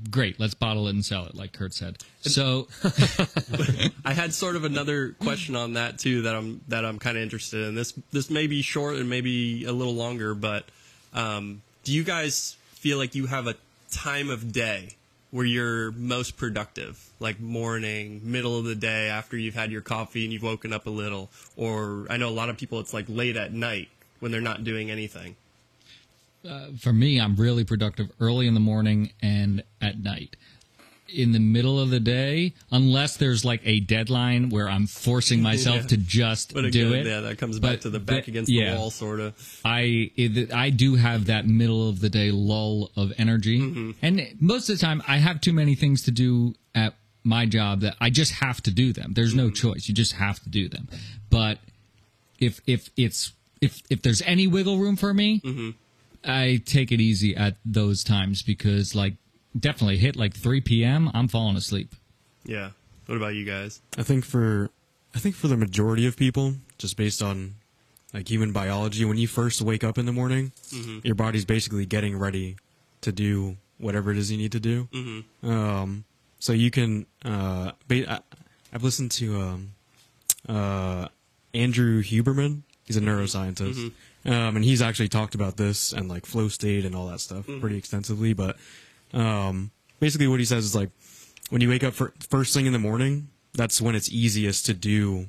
great. Let's bottle it and sell it, like Kurt said. So, I had sort of another question on that too that I'm that I'm kind of interested in. This this may be short and maybe a little longer, but um, do you guys feel like you have a time of day where you're most productive, like morning, middle of the day, after you've had your coffee and you've woken up a little, or I know a lot of people it's like late at night when they're not doing anything. For me, I'm really productive early in the morning and at night. In the middle of the day, unless there's like a deadline where I'm forcing myself Yeah. to just But do it. yeah, that comes back to the back the- against yeah. the wall sort of. I it, I do have that middle of the day lull of energy, Mm-hmm. and most of the time I have too many things to do at my job that I just have to do them. There's Mm-hmm. no choice; you just have to do them. But if if it's if if there's any wiggle room for me, Mm-hmm. I take it easy at those times because like definitely hit like 3 p.m. I'm falling asleep. Yeah. What about you guys? I think for I think for the majority of people, just based on like human biology, when you first wake up in the morning, your body's basically getting ready to do whatever it is you need to do. Um, so you can. Uh, ba- I, I've listened to um, uh, Andrew Huberman. He's a neuroscientist, um, and he's actually talked about this and like flow state and all that stuff pretty extensively. But um, basically, what he says is like when you wake up for, first thing in the morning, that's when it's easiest to do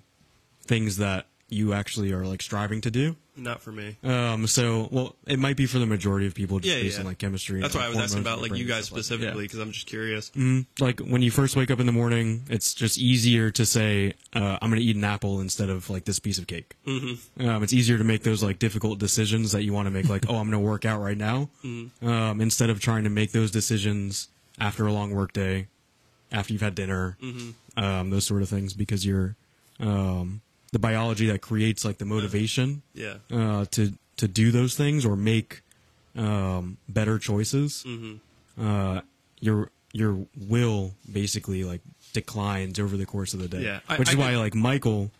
things that you actually are like striving to do. Not for me. Um, so, well, it might be for the majority of people just Yeah, based yeah. on like chemistry. That's and, why I was asking about like you and guys stuff that. specifically because I'm just curious. Mm, like when you first wake up in the morning, it's just easier to say, uh, "I'm going to eat an apple" instead of like this piece of cake. Mm-hmm. Um, it's easier to make those like difficult decisions that you want to make, like, "Oh, I'm going to work out right now," um, instead of trying to make those decisions after a long work day, after you've had dinner, um, those sort of things, because you're um, the biology that creates like the motivation Yeah. uh, to to do those things or make um, better choices, uh, your your will basically like declines over the course of the day. Yeah, I- which is I why like Michael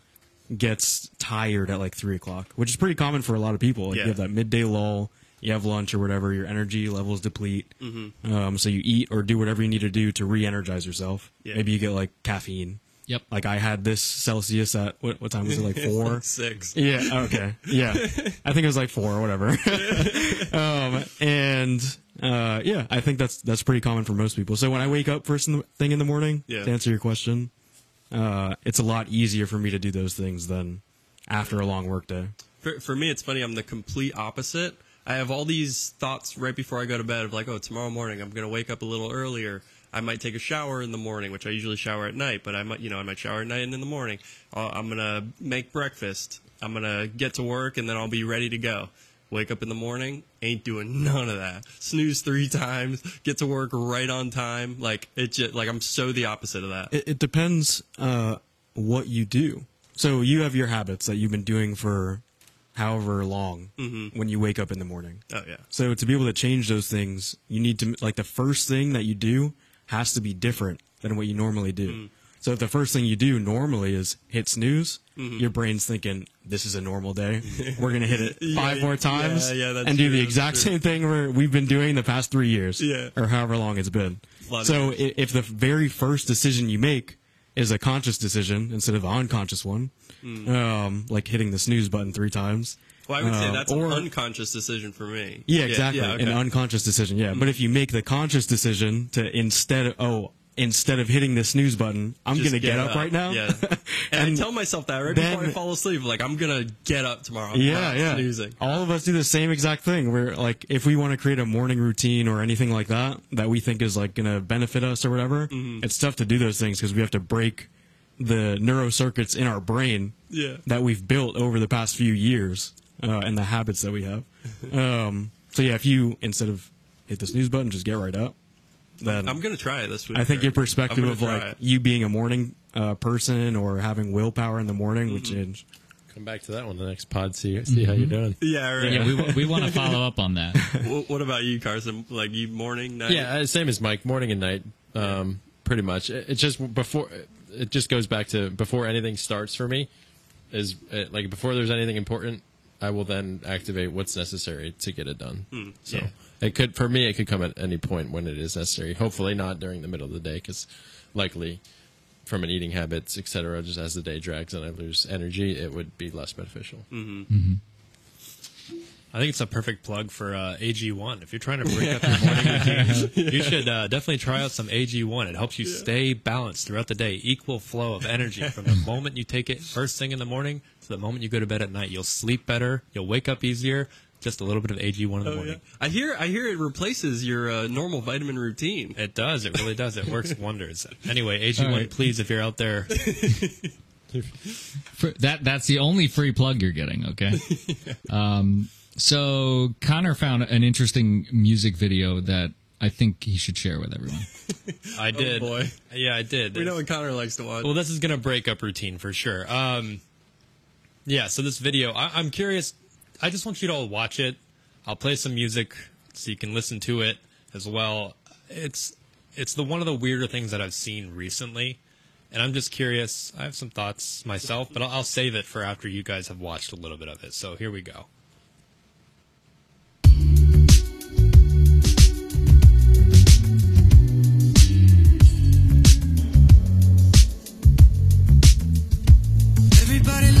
gets tired at like three o'clock, which is pretty common for a lot of people. Like Yeah. you have that midday lull, you have lunch or whatever, your energy levels deplete. Mm-hmm. Um, so you eat or do whatever you need to do to re-energize yourself. Yeah. Maybe you get like caffeine. Yep. Like I had this Celsius at what, what time was it? Like four. Six. Yeah. Okay. Yeah. I think it was like four or whatever. um, and uh, yeah, I think that's that's pretty common for most people. So when I wake up first in the, thing in the morning, Yeah. to answer your question, uh, it's a lot easier for me to do those things than after a long work day. For, for me, it's funny. I'm the complete opposite. I have all these thoughts right before I go to bed of like, oh, tomorrow morning I'm going to wake up a little earlier. I might take a shower in the morning, which I usually shower at night, but I might, you know, I might shower at night and in the morning. Uh, I'm going to make breakfast. I'm going to get to work and then I'll be ready to go. Wake up in the morning, ain't doing none of that. Snooze three times, get to work right on time. Like it just, like I'm so the opposite of that. It, it depends uh, what you do. So you have your habits that you've been doing for however long when you wake up in the morning. oh yeah. So to be able to change those things, you need to like the first thing that you do has to be different than what you normally do. Mm. So if the first thing you do normally is hit snooze, Mm-hmm. your brain's thinking this is a normal day. We're gonna hit it five Yeah, more times yeah, that's and do true, the exact true. same thing we're, we've been doing the past three years, Yeah. or however long it's been. So years. if the very first decision you make is a conscious decision instead of an unconscious one, um, like hitting the snooze button three times. Well, I would say um, that's or- an unconscious decision for me. yeah, exactly. Yeah, An unconscious decision. Yeah. But if you make the conscious decision to instead of oh instead of hitting the snooze button, I'm Just gonna get, up, right now. Yeah. And, And I tell myself that right then- before I fall asleep. Like I'm gonna get up tomorrow. I'm yeah, yeah. Snoozing. All of us do the same exact thing. We're like, if we want to create a morning routine or anything like that that we think is like gonna benefit us or whatever, Mm-hmm. it's tough to do those things because we have to break the neurocircuits in our brain Yeah. that we've built over the past few years uh, and the habits that we have. um, so yeah, if you instead of hit the snooze button, just get right up. Then I'm gonna try it this week. I think your perspective of like it. you being a morning uh, person or having willpower in the morning would Mm-hmm. change. Come back to that one the next pod. See see how you're doing. Yeah. Right. Yeah, we, we want to follow up on that. What about you, Carson? Like you morning, night? Yeah, uh, same as Mike. Morning and night, um, pretty much. It, it just before it just goes back to before anything starts for me is uh like before there's anything important, I will then activate what's necessary to get it done. so yeah. it could for me it could come at any point when it is necessary. Hopefully not during the middle of the day because likely from an eating habits, etc. Just as the day drags and I lose energy, it would be less beneficial. I think it's a perfect plug for uh, AG1. If you're trying to break up your morning routine, you should uh, definitely try out some AG1. It helps you stay balanced throughout the day, equal flow of energy from the moment you take it first thing in the morning to the moment you go to bed at night. You'll sleep better, you'll wake up easier. Just a little bit of AG1 in the Oh, yeah. morning. I hear. I hear it replaces your uh, normal vitamin routine. It does. It really does. It works wonders. Anyway, AG1, All right. please, if you're out there, For, that that's the only free plug you're getting. Okay. um, so Connor found an interesting music video that I think he should share with everyone. I did. Oh, boy. Yeah, I did. We know what Connor likes to watch. Well, this is gonna break up routine for sure. Um, yeah. So this video, I, I'm curious. I just want you to all watch it. I'll play some music so you can listen to it as well. It's it's the one of the weirder things that I've seen recently, and I'm just curious. I have some thoughts myself, but I'll, I'll save it for after you guys have watched a little bit of it. So here we go. Everybody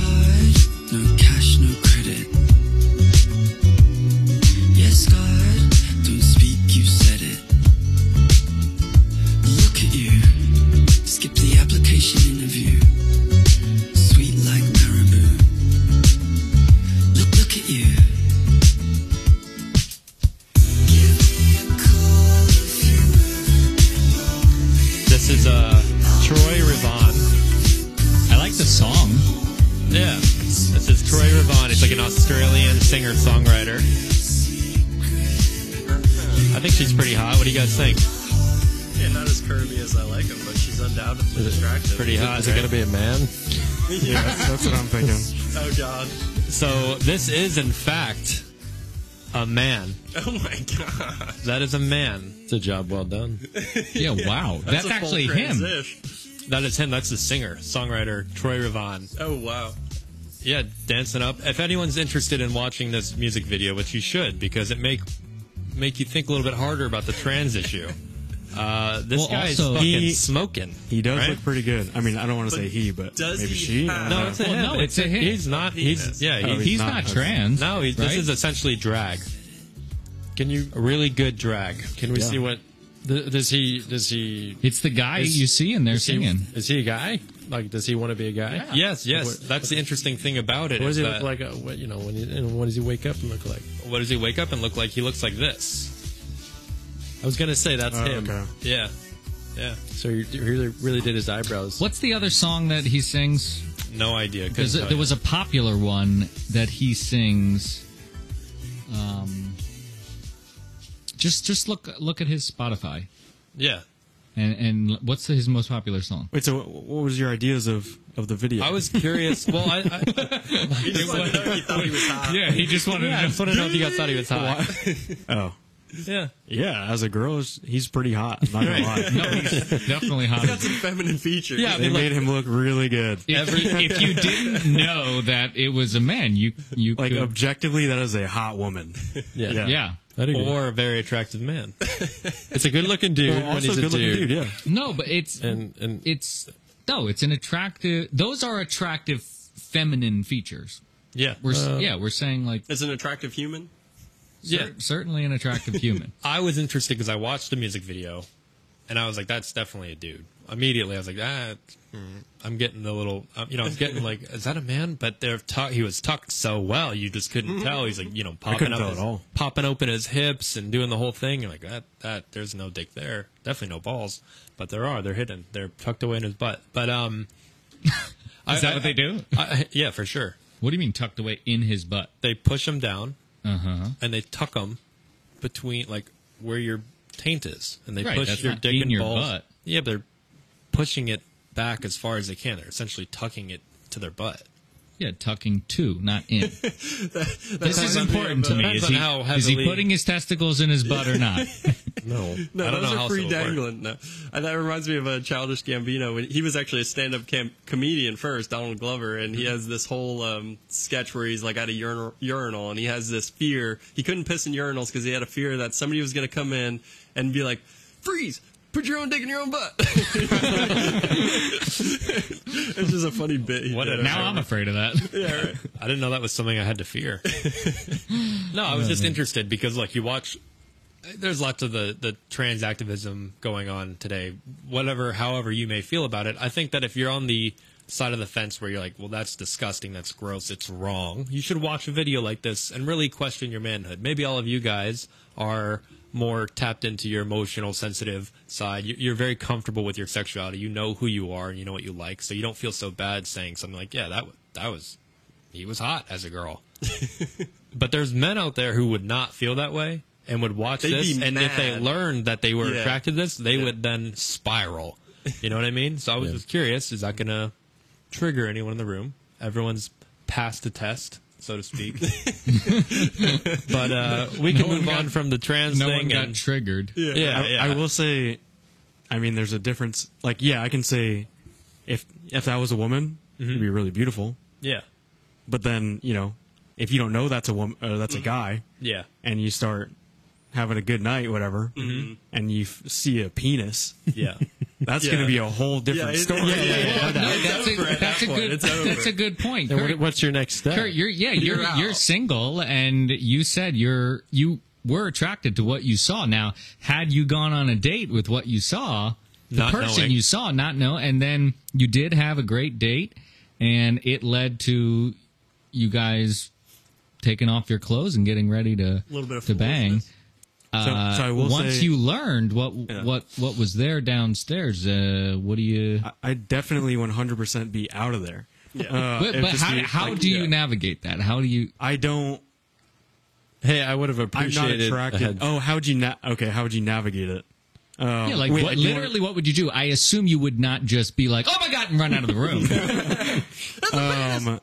Troye Sivan. He's like an Australian singer songwriter. I think she's pretty hot. What do you guys think? Yeah, not as curvy as I like him, but she's undoubtedly attractive. Pretty hot. Is it right? going to be a man? Yeah, that's, that's what I'm thinking. Oh God. So this is in fact a man. Oh my God. That is a man. It's a job well done. Yeah, wow. That's, a full actually him. That is him. That's the singer, songwriter Troye Sivan. Oh wow. Yeah, dancing up. If anyone's interested in watching this music video, which you should, because it make make you think a little bit harder about the trans issue. Uh, this Well, guy's also- fucking He- smoking. He does right? look pretty good. I mean, I don't want to say he, but does maybe he she. Have- No, it's a Well, him. no, it's a him. He's not. He's yeah. Oh, he's He's not. not, trans. no. He, right? This is essentially drag. Can you? A really good drag. Can we Yeah. see what? th- Does he? Does he? It's the guy Is- you see in there Is he, singing. is he a guy? Like, does he want to be a guy? Yes, yes. What- That's the interesting thing about it. What does he that- look like? Uh, what, you know, when he, and what does he wake up and look like? What does he wake up and look like? He looks like this. I was gonna say that's Oh, him. okay. Yeah, yeah. So you you really, really did his eyebrows. What's the other song that he sings? No idea. Because there you. was a popular one that he sings. Um, just just look look at his Spotify yeah. And and what's his most popular song? Wait, so what was your ideas of, of the video? I was curious. Well, I, I, He just wanted to know if you thought he was hot. Yeah, he just wanted yeah, I just want to know if you guys thought he was hot. Oh, Yeah. yeah. As a girl, he's pretty hot. I'm not gonna lie. No, he's definitely hot. He's got some feminine features. Yeah, I They mean, like, made him look really good. If, if you didn't know that it was a man, you you Like could, objectively, that is a hot woman. yeah, Yeah. yeah. I'd or a very attractive man. it's a good-looking dude Well, when also he's a good-looking dude. dude. Yeah. No, but it's And and it's no, it's an attractive. Those are attractive feminine features. Yeah. We're Uh, yeah, we're saying like As an attractive human. Yeah. certainly an attractive human. I was interested because I watched the music video, and I was like, "That's definitely a dude." Immediately, I was like, "Ah, hmm, I'm getting a little, um, you know, I'm getting like, is that a man?" But they're tu- he was tucked so well, you just couldn't tell. He's like, you know, popping couldn't up tell his, all. popping open his hips and doing the whole thing. You're like, that, that, there's no dick there. Definitely no balls, but there are. They're hidden. They're tucked away in his butt. But um, Is that what they do? I, yeah, for sure. What do you mean tucked away in his butt? They push him down Uh huh. and they tuck him between like where your taint is, and they Right, push that's your not dick in and your balls. butt. Yeah, but they're pushing it back as far as they can. They're essentially tucking it to their butt. Yeah, tucking to, not in. this is important to me. Is he, how is he putting his testicles in his butt or not? no. No, I don't those know are how free else it dangling. No, and that reminds me of a childish Gambino. When he was actually a stand-up cam- comedian first, Donald Glover, and he mm-hmm. has this whole um, sketch where he's like at a urinal, urinal, and he has this fear. He couldn't piss in urinals because he had a fear that somebody was going to come in and be like, "Freeze." Put your own dick in your own butt. it's just a funny bit. he What did. a- now I'm afraid of that. yeah, right. I didn't know that was something I had to fear. no, I was just interested because, like, you watch. There's lots of the the trans activism going on today. Whatever, however you may feel about it, I think that if you're on the side of the fence where you're like, well, that's disgusting, that's gross, it's wrong, you should watch a video like this and really question your manhood. Maybe all of you guys are more tapped into your emotional, sensitive side. You- You're very comfortable with your sexuality. You know who you are and you know what you like, so you don't feel so bad saying something like, yeah, that that was he was hot as a girl. but there's men out there who would not feel that way and would watch They'd this, and if they learned that they were Yeah. attracted to this, they Yeah. would then spiral. You know what I mean? So I was just curious: is that going to trigger anyone in the room? Everyone's passed the test, so to speak. but uh, we can No one move got- on from the trans no thing. one got and, triggered. yeah, I, yeah. I will say, I mean, there's a difference. Like, yeah, I can say if if that was a woman, it'd be really beautiful. yeah, But then, you know, if you don't know that's a woman, uh, that's a guy, yeah, and you start having a good night, whatever, mm-hmm. and you f- see a penis, yeah. that's Yeah. going to be a whole different Yeah, story. yeah, yeah, yeah. No, that's a, that's a good that's a good point. Kurt, what, what's your next step? Kurt, you're yeah, you're You're you're, single, and you said you're you were attracted to what you saw. Now, had you gone on a date with what you saw, the Not person knowing. you saw, not know, and then you did have a great date, and it led to you guys taking off your clothes and getting ready to a little bit of to bang. foolishness. Uh, so I will once say- you learned what Yeah. what what was there downstairs, uh, what do you? I- I'd definitely 100% be out of there. Uh, But, but how, be, how like, do you yeah. navigate that? How do you? I don't. Hey, I would have appreciated. I'm not appreciated. a attracted. Oh, how would you? Na- okay, how would you navigate it? Um, Yeah, like wait, what, do want- literally, what would you do? I assume you would not just be like, "Oh my god," and run out of the room. Um,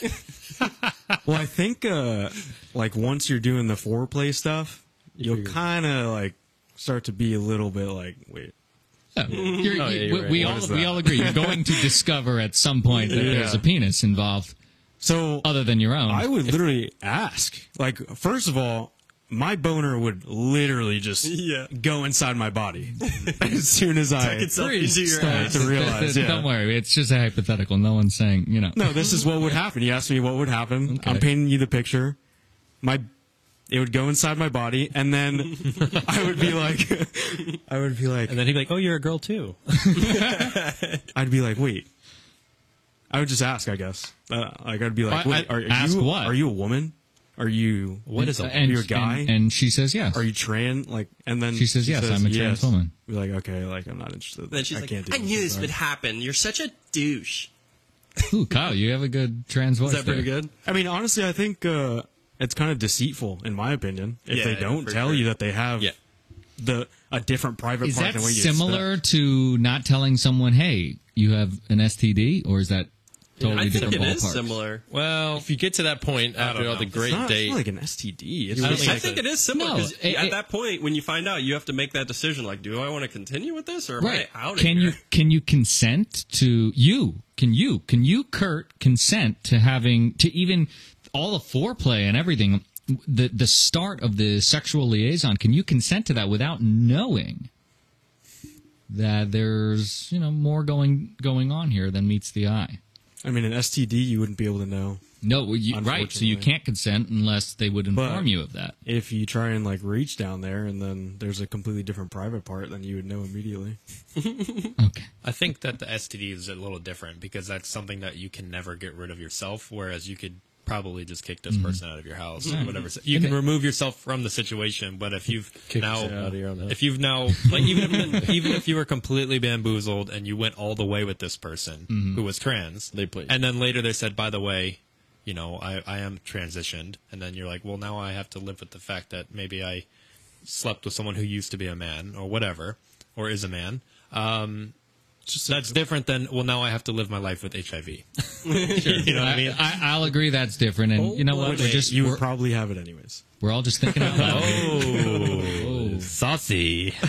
well, I think uh, like once you're doing the foreplay stuff, you'll kind of like start to be a little bit like, wait, Yeah. You're- Oh, yeah, you- you're we, right. we all we all agree. You're going to discover at some point that there's a penis involved, so other than your own. I would literally ask. Like, first of all, my boner would literally just Yeah. go inside my body as soon as I itself into your start ass. to realize. Yeah. Don't worry, it's just a hypothetical. No one's saying you know. No, this is what would happen. You asked me what would happen. Okay. I'm painting you the picture. My it would go inside my body, and then I would be like, I would be like, and then he'd be like, "Oh, you're a girl too." I'd be like, wait. I would just ask, I guess. Uh, like I'd be like, I- wait, I- are, are ask you what? are you a woman? Are you What is a? and, you a guy? And, and she says yes. are you trans? Like, and then She says, "Yes, I'm a trans woman." Be like, okay, like I'm not interested. Then she's I like, can't do I knew this sorry." would happen. You're such a douche. Ooh, Kyle, you have a good trans voice. Is that pretty there. good? I mean, honestly, I think uh, it's kind of deceitful, in my opinion, if Yeah, they don't for tell sure. you that they have Yeah. the a different private Is part that than what you expect. similar to not telling someone, "Hey, you have an STD," or is that totally different? I think different it is ballparks? similar. Well, if you get to that point after all the It's great not, it's date, not like an STD. It's I don't just think I think so. it is similar because it- at it- that point, when you find out, you have to make that decision. Like, do I want to continue with this, or am Right? I out? of Can here? you can you consent to you? Can you can you Kurt consent to having to even all the foreplay and everything? The the start of the sexual liaison. Can you consent to that without knowing that there's you know more going going on here than meets the eye? I mean, an STD you wouldn't be able to know No, you, right. So you can't consent unless they would inform But- you of that. if you try and like reach down there, and then there's a completely different private part, then you would know immediately. Okay. I think that the STD is a little different because that's something that you can never get rid of yourself, whereas you could probably just kick this person out of your house or whatever. You can remove yourself from the situation, but if you've Kick now, yourself out of your own house. if you've now, like even if, even if you were completely bamboozled and you went all the way with this person who was trans, They played. and then later they said, by the way, you know, I, I am transitioned, and then you're like, well, now I have to live with the fact that maybe I slept with someone who used to be a man or whatever, or is a man. Um, that's different than well now I have to live my life with HIV. you know what I mean? I, I'll agree that's different. And oh, you know what? We're just you we're, would probably have it anyways. we're all just thinking out loud. Oh. oh, saucy.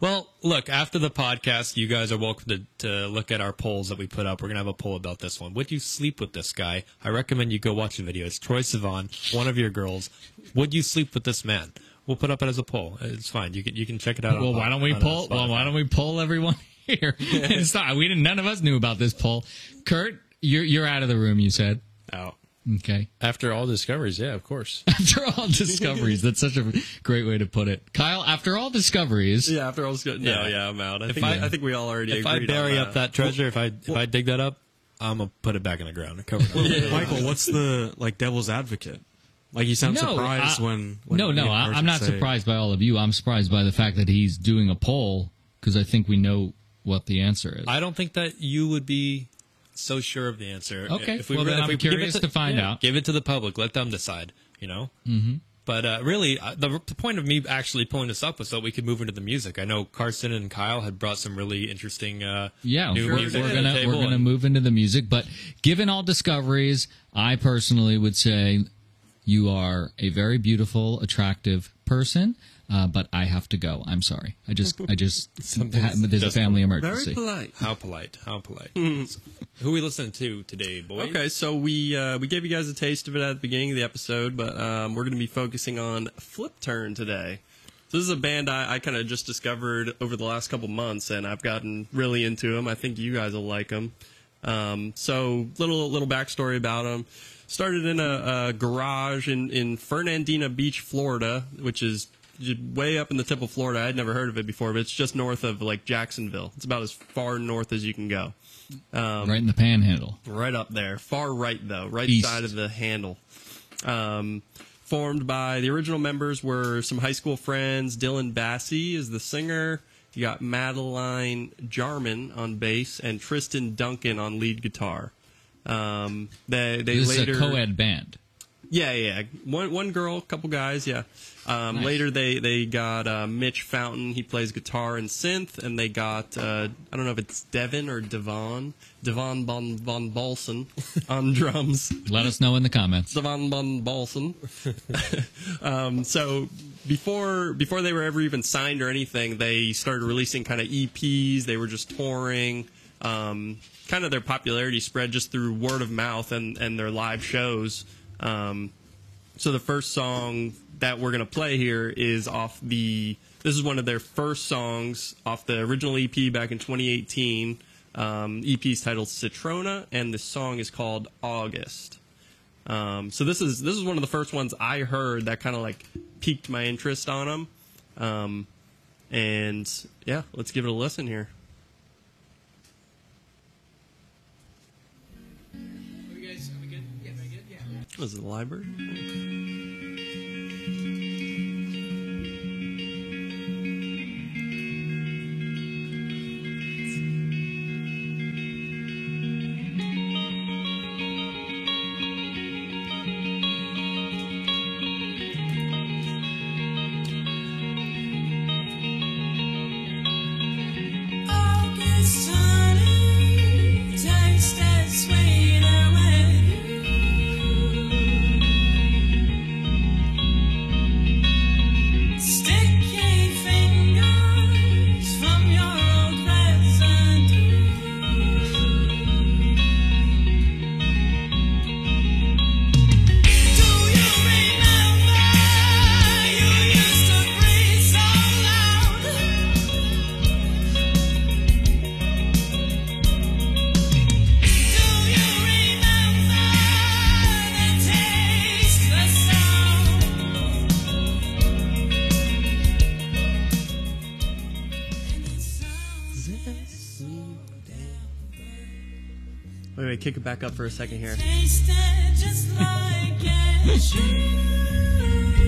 Well, look, after the podcast, you guys are welcome to, to look at our polls that we put up. We're going to have a poll about this one. Would you sleep with this guy? I recommend you go watch the video. It's Troye Sivan, one of your girls. Would you sleep with this man? We'll put up it as a poll. It's fine. You can you can check it out. Well, po- why don't we on, poll? Well, why don't we poll everyone here? it's not. We didn't. None of us knew about this poll. Kurt, you're you're out of the room. You said Out. okay. after all discoveries, yeah, of course. After all discoveries, that's such a great way to put it. Kyle, after all discoveries, Yeah, after all discoveries. No, Yeah. yeah, I'm out. I If think I- I, think we all already If I agreed on bury up that treasure, if I if I dig that up, I'm gonna put it back in the ground and cover it. up. Michael, what's the like devil's advocate? Like you sound No, surprised I- when, when no, no, I, I'm not say- surprised by all of you. I'm surprised by the fact that he's doing a poll because I think we know what the answer is. I don't think that you would be so sure of the answer. Okay, If we well, were- then if I'm we curious to find out. Give it to the public. Let them decide. You know. Mm-hmm. But uh, really, uh, the, the point of me actually pulling this up was so we could move into the music. I know Carson and Kyle had brought some really interesting. Uh, Yeah, new we're, music we're to gonna we're gonna and- move into the music, but given all discoveries, I personally would say you are a very beautiful, attractive person. Uh, but I have to go. I'm sorry. I just, I just, ha- there's a just- family Very emergency. polite. How polite! How polite! Who we listening to today, boys? Okay, so we uh, we gave you guys a taste of it at the beginning of the episode, but um, we're going to be focusing on Flipturn today. So this is a band I, I kind of just discovered over the last couple months, and I've gotten really into them. I think you guys will like them. Um, so little little backstory about them. Started in a, a garage in, in Fernandina Beach, Florida, which is j- way up in the tip of Florida. I'd never heard of it before, but it's just north of like Jacksonville. It's about as far north as you can go. right in the panhandle. Right up there. Far right, though. Right East. side of the handle. Um, formed by the original members were some high school friends. Dillon Basse is the singer. You got Madeline Jarman on bass and Tristan Duncan on lead guitar. Um, they they This later is a co-ed band. yeah, yeah. yeah. One one girl, a couple guys. Yeah. Um, Nice. Later, they they got uh, Mitch Fountain. He plays guitar and synth, and they got uh, I don't know if it's Devin or Devon Devon Von VonBalson on drums. Let us know in the comments. Devon VonBalson. um, so before before they were ever even signed or anything, they started releasing kind of EPs. They were just touring. Um, kind of their popularity spread just through word of mouth and and their live shows. Um, so the first song that we're gonna play here is off the. This is one of their first songs off the original EP back in 2018. Um, EP is titled Citronella, and the song is called August. Um, so this is this is one of the first ones I heard that kind of like piqued my interest on them. Um, and yeah, let's give it a listen here. Was it the library? Back up for a second here. Tasted just like it should.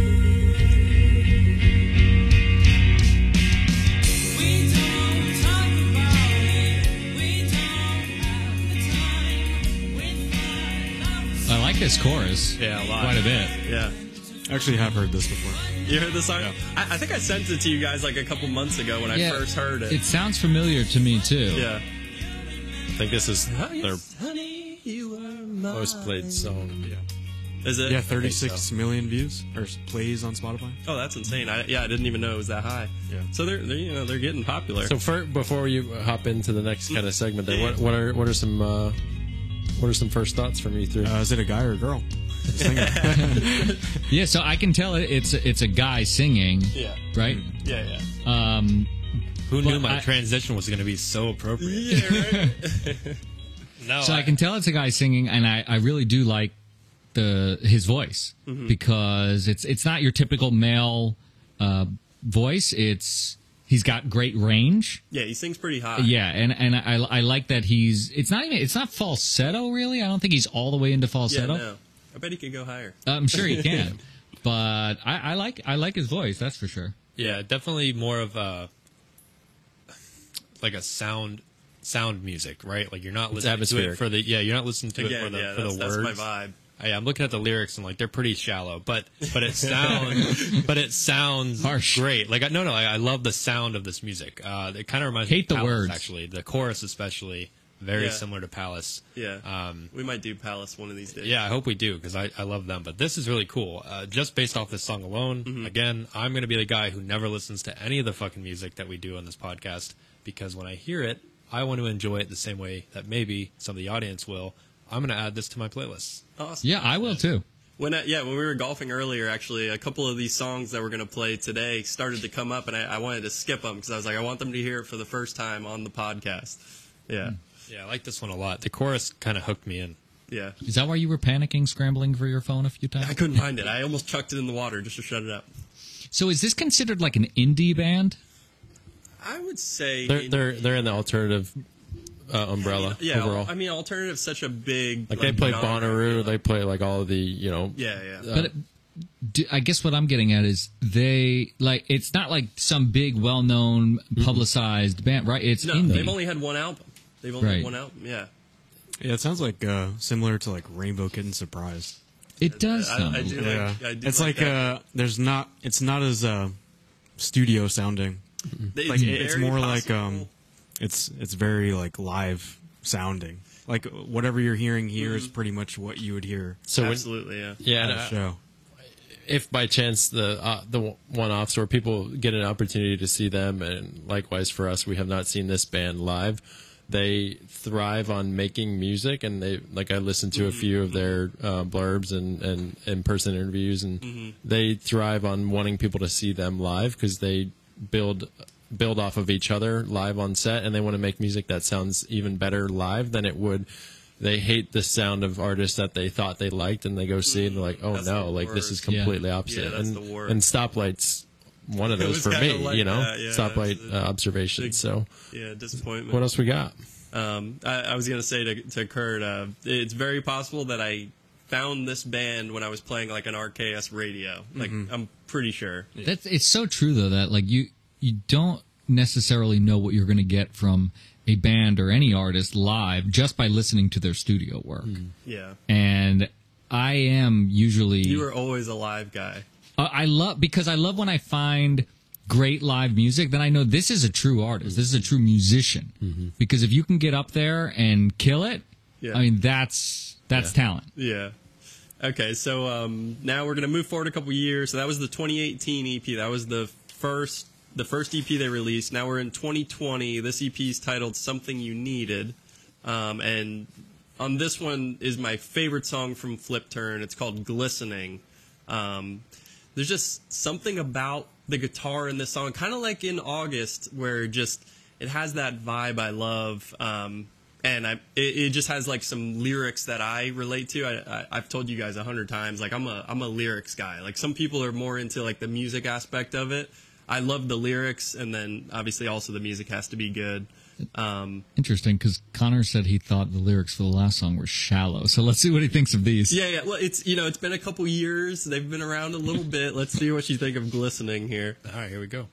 We don't talk about it. We don't have the time. We find love I like this chorus. Yeah, a lot. Quite a bit. Yeah. I actually have heard this before. You heard the song? I, I think I sent it to you guys like a couple months ago when I first heard it. It sounds familiar to me too. yeah. I think this is their most played song. Yeah. Is it? Yeah, 36 million views or plays on Spotify. Oh, that's insane. I, yeah, I didn't even know it was that high. Yeah. So they're, they're you know they're getting popular. So for, before you hop into the next kind of segment, there, what, what are what are some uh, what are some first thoughts from you three? Uh, is it a guy or a girl? Yeah, so I can tell it, it's it's a guy singing, yeah, right? yeah, yeah. Um, Who knew my I- transition was going to be so appropriate? Yeah, right. No, so I can tell it's a guy singing, and I, I really do like the his voice Mm-hmm. because it's it's not your typical male uh, voice. It's he's got great range. yeah, he sings pretty high. Yeah, and and I, I like that he's it's not even it's not falsetto really. I don't think he's all the way into falsetto. yeah. falsetto. No, I bet he could go higher. I'm sure he can, but I, I like I like his voice. That's for sure. Yeah, definitely more of a like a sound sound music, right? Like you're not listening to it for the yeah, you're not listening to it for the yeah, for that's, the that's words. my vibe. Yeah, I'm looking at the lyrics and like they're pretty shallow, but but it sounds but it sounds Harsh. great. Like I, no no, I, I love the sound of this music. Uh, it kind of reminds me Hate of the Palace, words. actually. The chorus especially very Yeah. similar to Palace. Yeah, Um, we might do Palace one of these days. yeah, I hope we do because I, I love them. But this is really cool. Uh, just based off this song alone, Mm-hmm. again, I'm going to be the guy who never listens to any of the fucking music that we do on this podcast because when I hear it, I want to enjoy it the same way that maybe some of the audience will. I'm going to add this to my playlist. awesome. Yeah, I will too. When I, yeah, when we were golfing earlier, actually, a couple of these songs that we're going to play today started to come up, and I, I wanted to skip them because I was like, I want them to hear it for the first time on the podcast. Yeah, hmm. Yeah, I like this one a lot. The chorus kind of hooked me in. yeah. Is that why you were panicking, scrambling for your phone a few times? I couldn't find it. I almost chucked it in the water just to shut it up. So is this considered like an indie band? I would say They're in- they're they're in the alternative uh, umbrella yeah. overall. I mean, alternative's such a big like they play genre, Bonnaroo, they play like all of the you know Yeah, yeah. But do, I guess what I'm getting at is they like it's not like some big, well-known, publicized band, right? It's no, indie. they've only had one album. They've only Right. had one album. Yeah, Yeah, it sounds like uh, similar to like Rainbow Kitten Surprise. It does I- sound. I a do Yeah, like- I do it's like like, uh, there's not. It's not as uh, studio sounding. It's, Like it's very more like um, it's it's very like live sounding. Like whatever you're hearing here is pretty much what you would hear So when, absolutely, yeah. yeah, at and, a uh, show. if by chance the uh, the one offs where people get an opportunity to see them, and likewise for us, we have not seen this band live. They thrive on making music, and they like I listened to a few of their uh, blurbs and and in person interviews, and they thrive on wanting people to see them live because they build build off of each other live on set, and they want to make music that sounds even better live than it would. They hate the sound of artists that they thought they liked, and they go see and they're like, "Oh That's no, like this is worst. Yeah. completely opposite." Yeah, and, and stoplights one of those for me, like you know, that, yeah. stoplight uh, observations. big- so, Yeah, disappointment. what else we got? Um, I, I was gonna say to, to Kurt, uh, it's very possible that I found this band when I was playing like an RKS radio. Like mm-hmm. I'm pretty sure. That's it's so true though that like you you don't necessarily know what you're going to get from a band or any artist live just by listening to their studio work. Mm. Yeah, And I am usually you were always a live guy. Uh, I love because I love when I find great live music. Then I know this is a true artist. This is a true musician. Mm-hmm. Because if you can get up there and kill it, Yeah. I mean that's that's talent. Yeah. Okay, so um, now we're gonna move forward a couple years. So that was the 2018 EP. That was the first the first EP they released. Now we're in 2020. This EP is titled "Something You Needed," um, and on this one is my favorite song from Flipturn. It's called "Glistening." Um, there's just something about the guitar in this song, kind of like in August, where just it has that vibe I love. Um, and I, it, it just has like some lyrics that I relate to. I, I, I've told you guys a hundred times, like I'm a I'm a lyrics guy. Like some people are more into like the music aspect of it. I love the lyrics, and then obviously also the music has to be good. Um, Interesting because Connor said he thought the lyrics for the last song were shallow. So let's see what he thinks of these. yeah, yeah. Well, it's you know it's been a couple years. They've been around a little bit. Let's see what you think of glistening here. All right, here we go.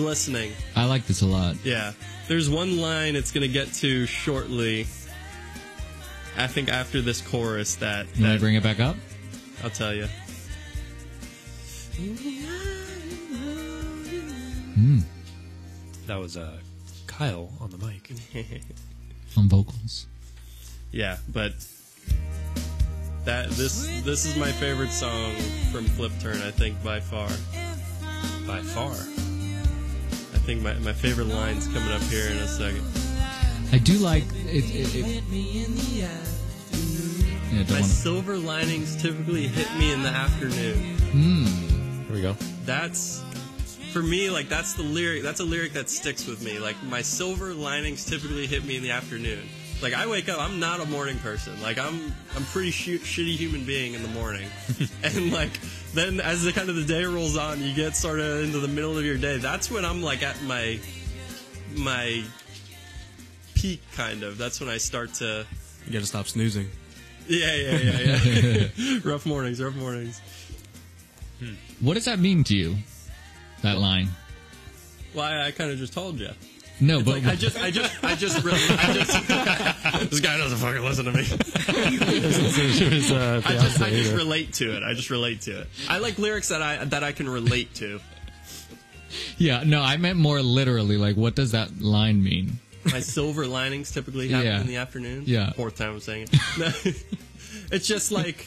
This is glistening. I like this a lot. Yeah. There's one line it's going to get to shortly. I think after this chorus that, Can I that bring it back up? I'll tell you. That was uh, Kyle on the mic. On vocals. Yeah, but that this this is my favorite song from Flip Turn. I think by far. By far. I think my, my favorite line's coming up here in a second. I do like it. it, it yeah, My wanna- silver linings typically hit me in the afternoon. Hmm. Here we go. That's for me like that's the lyric that's a lyric that sticks with me like my silver linings typically hit me in the afternoon like i wake up i'm not a morning person like i'm i'm pretty sh- shitty human being in the morning and like then as the kind of the day rolls on you get sort of into the middle of your day that's when i'm like at my my peak, kind of. That's when I start to. You got to stop snoozing. Yeah, yeah, yeah, yeah. rough mornings, rough mornings. Hmm. What does that mean to you? That line? Well, I, I kind of just told you. No, but Like I just, I just, I just really, I just, this guy doesn't fucking listen to me. Uh, I just, I just relate to it. I just relate to it. I like lyrics that I that I can relate to. yeah, no, I meant more literally. Like, what does that line mean? My silver linings typically happen Yeah. in the afternoon. Yeah. fourth time I'm saying it. It's just like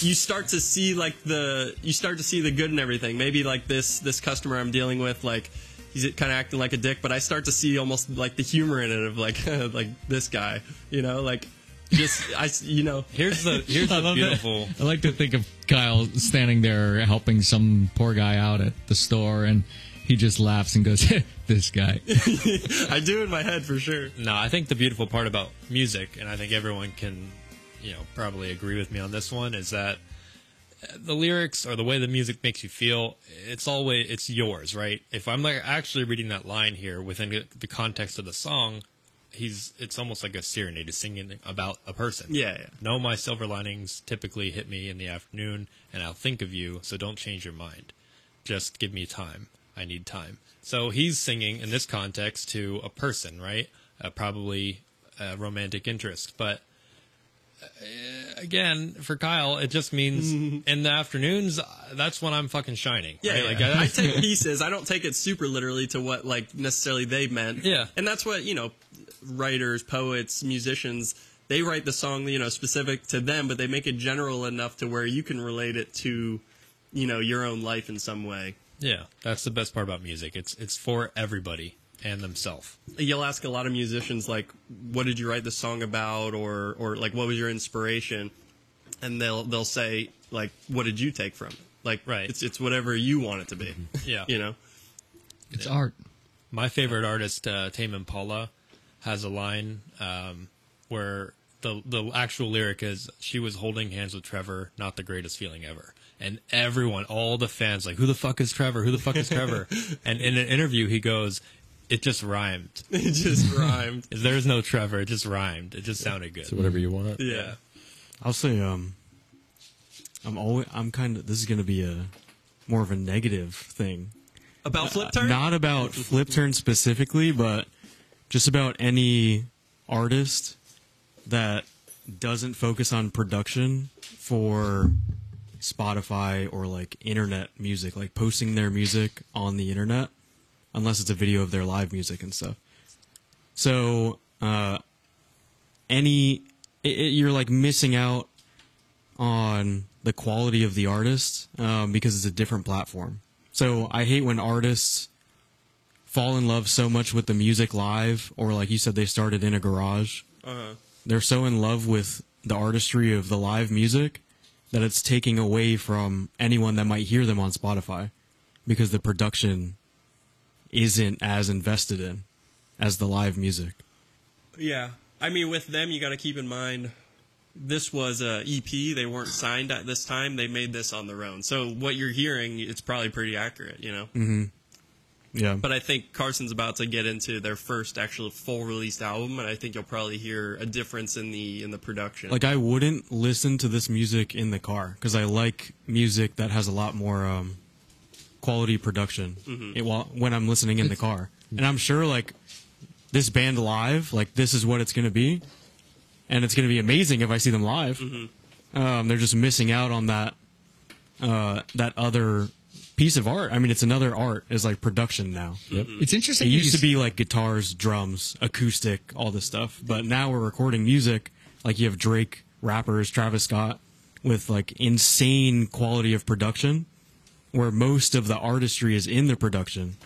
you start to see like the you start to see the good in everything. Maybe like this this customer I'm dealing with, like he's kind of acting like a dick, but I start to see almost like the humor in it of like like this guy, you know, like just I you know Here's the here's the love beautiful. I like to think of Kyle standing there helping some poor guy out at the store, and he just laughs and goes, "This guy." I do in my head for sure. No, I think the beautiful part about music, and I think everyone can, you know, probably agree with me on this one, is that the lyrics or the way the music makes you feel, it's always it's yours, right? If I'm like actually reading that line here within the- context of the song, he's it's almost like a serenade, is singing about a person. Yeah, yeah. No, my silver linings typically hit me in the afternoon, and I'll think of you. So don't change your mind. Just give me time. I need time. So he's singing in this context to a person, right? Uh, probably a romantic interest, but again, for Kyle, it just means in the afternoons. uh, That's when I'm fucking shining. Yeah, right? yeah. like I, I take pieces. I don't take it super literally to what like necessarily they meant. Yeah. and that's what you know, writers, poets, musicians. They write the song, you know, specific to them, but they make it general enough to where you can relate it to, you know, your own life in some way. yeah, that's the best part about music. It's it's for everybody and themselves. You'll ask a lot of musicians like, "What did you write the song about?" or or like, "What was your inspiration?" And they'll they'll say like, "What did you take from it?" Like, Right. It's it's whatever you want it to be. Yeah. you know. It's art. My favorite artist, uh, Tame Impala, has a line um, where the the actual lyric is "She was holding hands with Trevor, not the greatest feeling ever." And everyone, all the fans, like, "Who the fuck is Trevor? Who the fuck is Trevor?" and in an interview, he goes, "It just rhymed. It just rhymed. There's no Trevor. It just rhymed. It just sounded good." So whatever you want. Yeah. I'll say um I'm always I'm kind of this is going to be a more of a negative thing. About Flipturn? Not about Flipturn specifically, but just about any artist that doesn't focus on production for Spotify or like internet music, like posting their music on the internet, unless it's a video of their live music and stuff. So, uh, any, it, it, you're like missing out on the quality of the artist um, because it's a different platform. So I hate when artists fall in love so much with the music live, or like you said, they started in a garage. Uh-huh. They're so in love with the artistry of the live music that it's taking away from anyone that might hear them on Spotify because the production isn't as invested in as the live music. Yeah. I mean, with them, you got to keep in mind this was a EP. They weren't signed at this time. They made this on their own. So what you're hearing, it's probably pretty accurate, you know? Yeah. But I think Carson's about to get into their first actual full released album, and I think you'll probably hear a difference in the in the production. like I wouldn't listen to this music in the car because I like music that has a lot more um, quality production it, while, when I'm listening in the car. And I'm sure like this band live, like this is what it's going to be, and it's going to be amazing if I see them live. Um, they're just missing out on that uh, that other piece of art. I mean, it's another art is like production now. Yep. It's interesting. It used to be like guitars, drums, acoustic, all this stuff. But now we're recording music. Like you have Drake, rappers, Travis Scott, with like insane quality of production, where most of the artistry is in the production,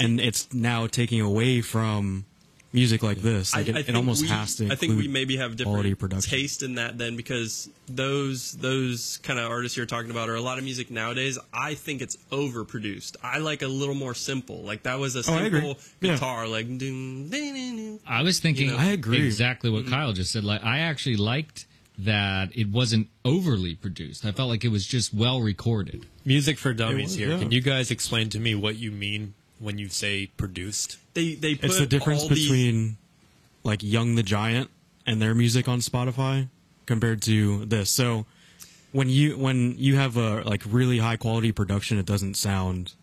and it's now taking away from music like this. Like it, it almost we, has to. I think we maybe have different production. taste in that then because those those kind of artists you're talking about are a lot of music nowadays. I think it's overproduced. I like a little more simple. Like that was a Oh, I agree. simple Yeah. guitar, like doom, ding, ding, ding. I was thinking You know? I agree. exactly what mm-hmm. Kyle just said. Like I actually liked that it wasn't overly produced. I felt like it was just well recorded. Music for dummies was, here. yeah. Can you guys explain to me what you mean when you say produced? They they put it's the difference all these- between like Young the Giant and their music on Spotify compared to this. So when you when you have a like really high quality production, it doesn't sound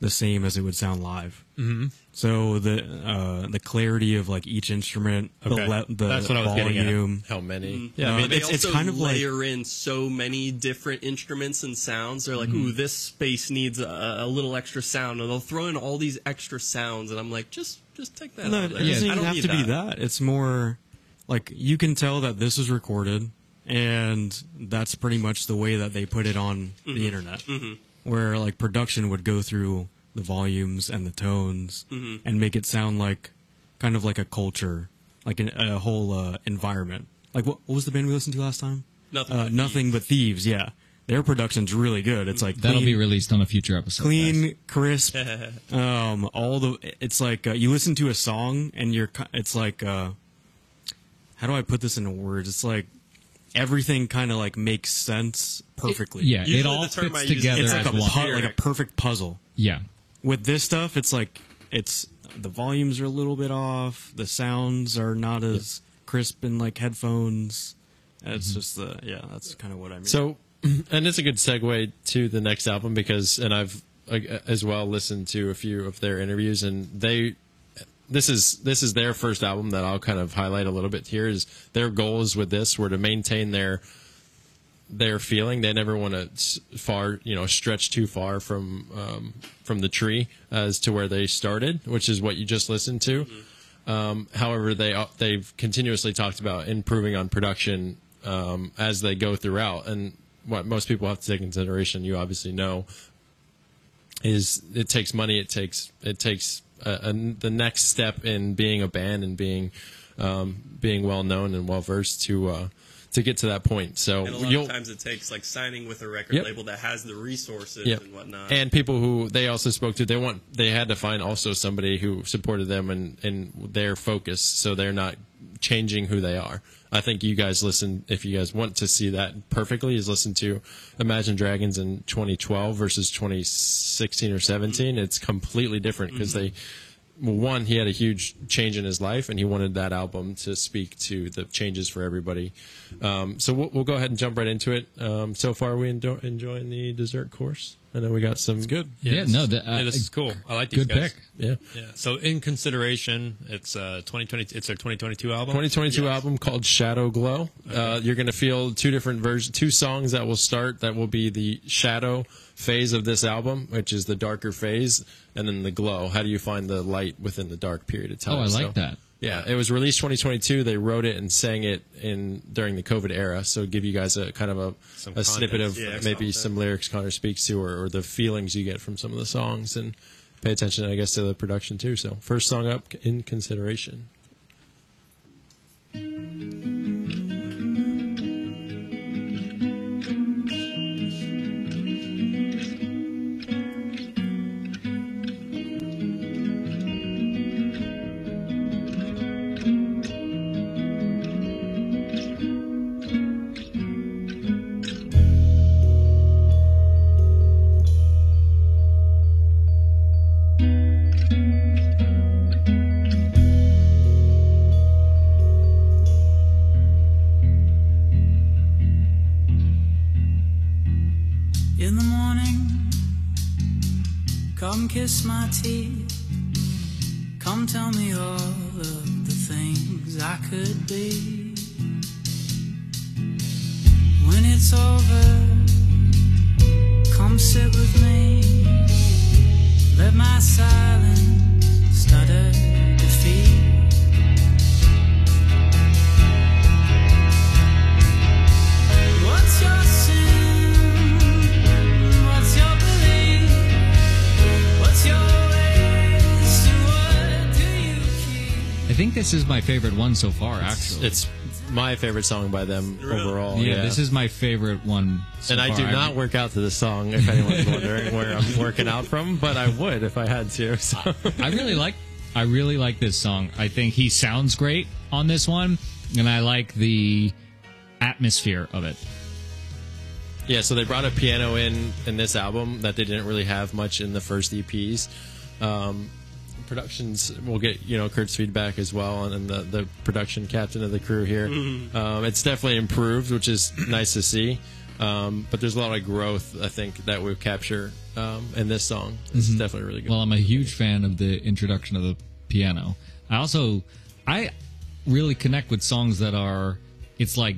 the same as it would sound live. Mm-hmm. So the uh, the clarity of like each instrument, Okay. the le- the That's what I was getting volume. at. How many? Mm-hmm. Yeah, I mean, they it's- it's also kind of like- layer in so many different instruments and sounds. They're like, Mm-hmm. "Ooh, this space needs a, a little extra sound," and they'll throw in all these extra sounds, and I'm like, "Just, just take that No, out it doesn't I even don't have need to be that. It's more like you can tell that this is recorded, and that's pretty much the way that they put it on Mm-hmm. the internet. Where like production would go through the volumes and the tones Mm-hmm. and make it sound like kind of like a culture, like an, a whole uh, environment. Like what, what was the band we listened to last time? Nothing Uh, but nothing but thieves. Yeah, their production's really good. It's like That'll clean- be released on a future episode. guys. clean, crisp. um, all the it's like uh, you listen to a song and you're it's like uh, how do I put this into words? It's like everything kind of like makes sense perfectly. Yeah, Usually it all the term fits I use is together it's like as a one. pu- like a perfect puzzle. yeah, With this stuff, it's like it's the volumes are a little bit off. The sounds are not as crisp in like headphones. It's Mm-hmm. just the yeah. That's kind of what I mean. So, and it's a good segue to the next album because, and I've uh, as well listened to a few of their interviews, and they, this is this is their first album that I'll kind of highlight a little bit here. Is their goals with this were to maintain their their feeling. They never want to far, you know, stretch too far from um, from the tree as to where they started, which is what you just listened to. Um, however, they they've continuously talked about improving on production um, as they go throughout, and what most people have to take into consideration, you obviously know, is it takes money. It takes it takes a, the next step in being a band and being um, being well known and well versed to uh, to get to that point. So And a lot of times it takes like signing with a record Yep. label that has the resources Yep. and whatnot. And people who they also spoke to, they want they had to find also somebody who supported them and in their focus, so they're not changing who they are. I think you guys listen if you guys want to see that perfectly is listen to Imagine Dragons in 2012 versus 2016 or 17. It's completely different because they well, one he had a huge change in his life and he wanted that album to speak to the changes for everybody. Um, so we'll, we'll go ahead and jump right into it. Um, so far, we endo- enjoying the dessert course. I know we got some. It's good. yeah. No, the, uh, yeah, this is cool. I like these Good guys. pick. Yeah. Yeah. So in consideration, it's uh 2020. It's their 2022 album. 2022 Yes. album called Shadowglow. Uh, you're going to feel two different versions, two songs that will start. That will be the shadow phase of this album, which is the darker phase, and then the glow. How do you find the light within the dark period of time? Oh, I like So- that. Yeah, it was released 2022. They wrote it and sang it in during the COVID era. So give you guys a kind of a, Some a snippet of yeah, maybe some lyrics Connor speaks to, or, or the feelings you get from some of the songs, and pay attention, I guess, to the production too. So first song up in consideration. Come kiss my teeth. Come tell me all of the things I could be. When it's over, come sit with me. Let my silence stutter defeat. Think this is my favorite one so far. Actually, It's my favorite song by them overall. yeah, this is my favorite one. So and I far. do not work out to this song. If anyone's wondering where I'm working out from, but I would if I had to. So. I really like. I really like this song. I think he sounds great on this one, and I like the atmosphere of it. Yeah, so they brought a piano in in this album that they didn't really have much in the first EPs. Um, productions we'll get you know Kurt's feedback as well, and, and the the production captain of the crew here. Um, it's definitely improved, which is nice to see. Um, but there's a lot of growth I think that we capture um, in this song. This is definitely really good. Well, I'm a huge fan of the introduction of the piano. I also, I really connect with songs that are, it's like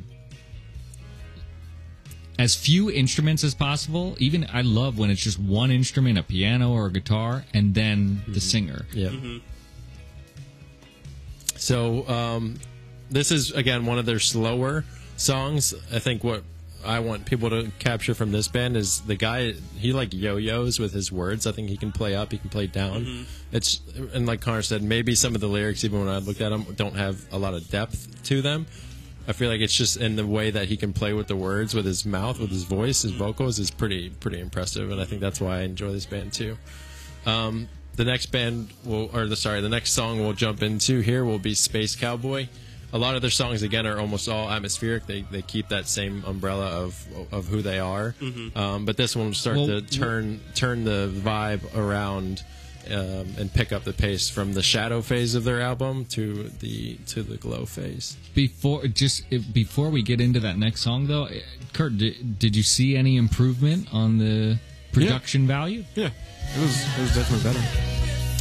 as few instruments as possible. Even I love when it's just one instrument, a piano or a guitar, and then the mm-hmm. singer. Yeah. Mm-hmm. So um, this is again one of their slower songs. I think what I want people to capture from this band is the guy he like yo-yos with his words. I think he can play up, he can play down. Mm-hmm. It's and like Connor said, maybe some of the lyrics, even when I looked at them, don't have a lot of depth to them. I feel like it's just in the way that he can play with the words, with his mouth, with his voice, his vocals is pretty pretty impressive, and I think that's why I enjoy this band too. Um, the next band will, or the sorry, the next song we'll jump into here will be Space Cowboy. A lot of their songs again are almost all atmospheric. They they keep that same umbrella of of who they are. Um, but this one will start Well, to turn turn the vibe around. Um, and pick up the pace from the shadow phase of their album to the to the glow phase. Before just before we get into that next song, though, eh, Kurt, did, did you see any improvement on the production value? Yeah, it was it was definitely better.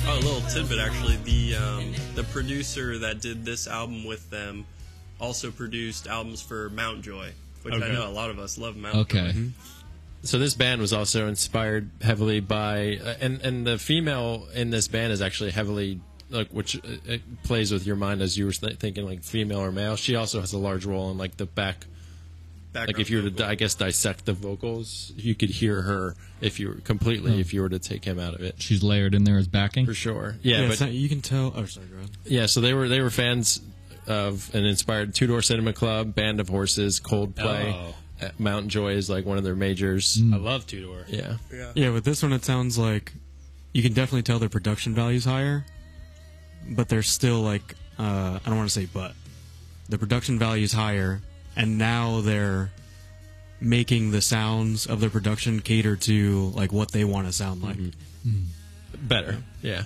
Oh, a little tidbit actually. The um, the producer that did this album with them also produced albums for Mount Joy, which I know a lot of us love Mount Okay. Joy. So this band was also inspired heavily by uh, and and the female in this band is actually heavily like which uh, it plays with your mind as you were th- thinking like female or male she also has a large role in like the back like if you were to vocal. i guess dissect the vocals you could hear her if you were completely if you were to take him out of it She's layered in there as backing. for sure yeah, Yeah, but not- you can tell. Oh, sorry, go ahead. yeah so they were they were fans of an inspired two door cinema club band of horses coldplay Oh. Uh, Mount Joy is like one of their majors. I love Two Door. Yeah. Yeah. Yeah, with this one, it sounds like you can definitely tell their production value's higher, but they're still like uh, I don't want to say but the production value's higher, and now they're making the sounds of their production cater to like what they want to sound like. better. Yeah.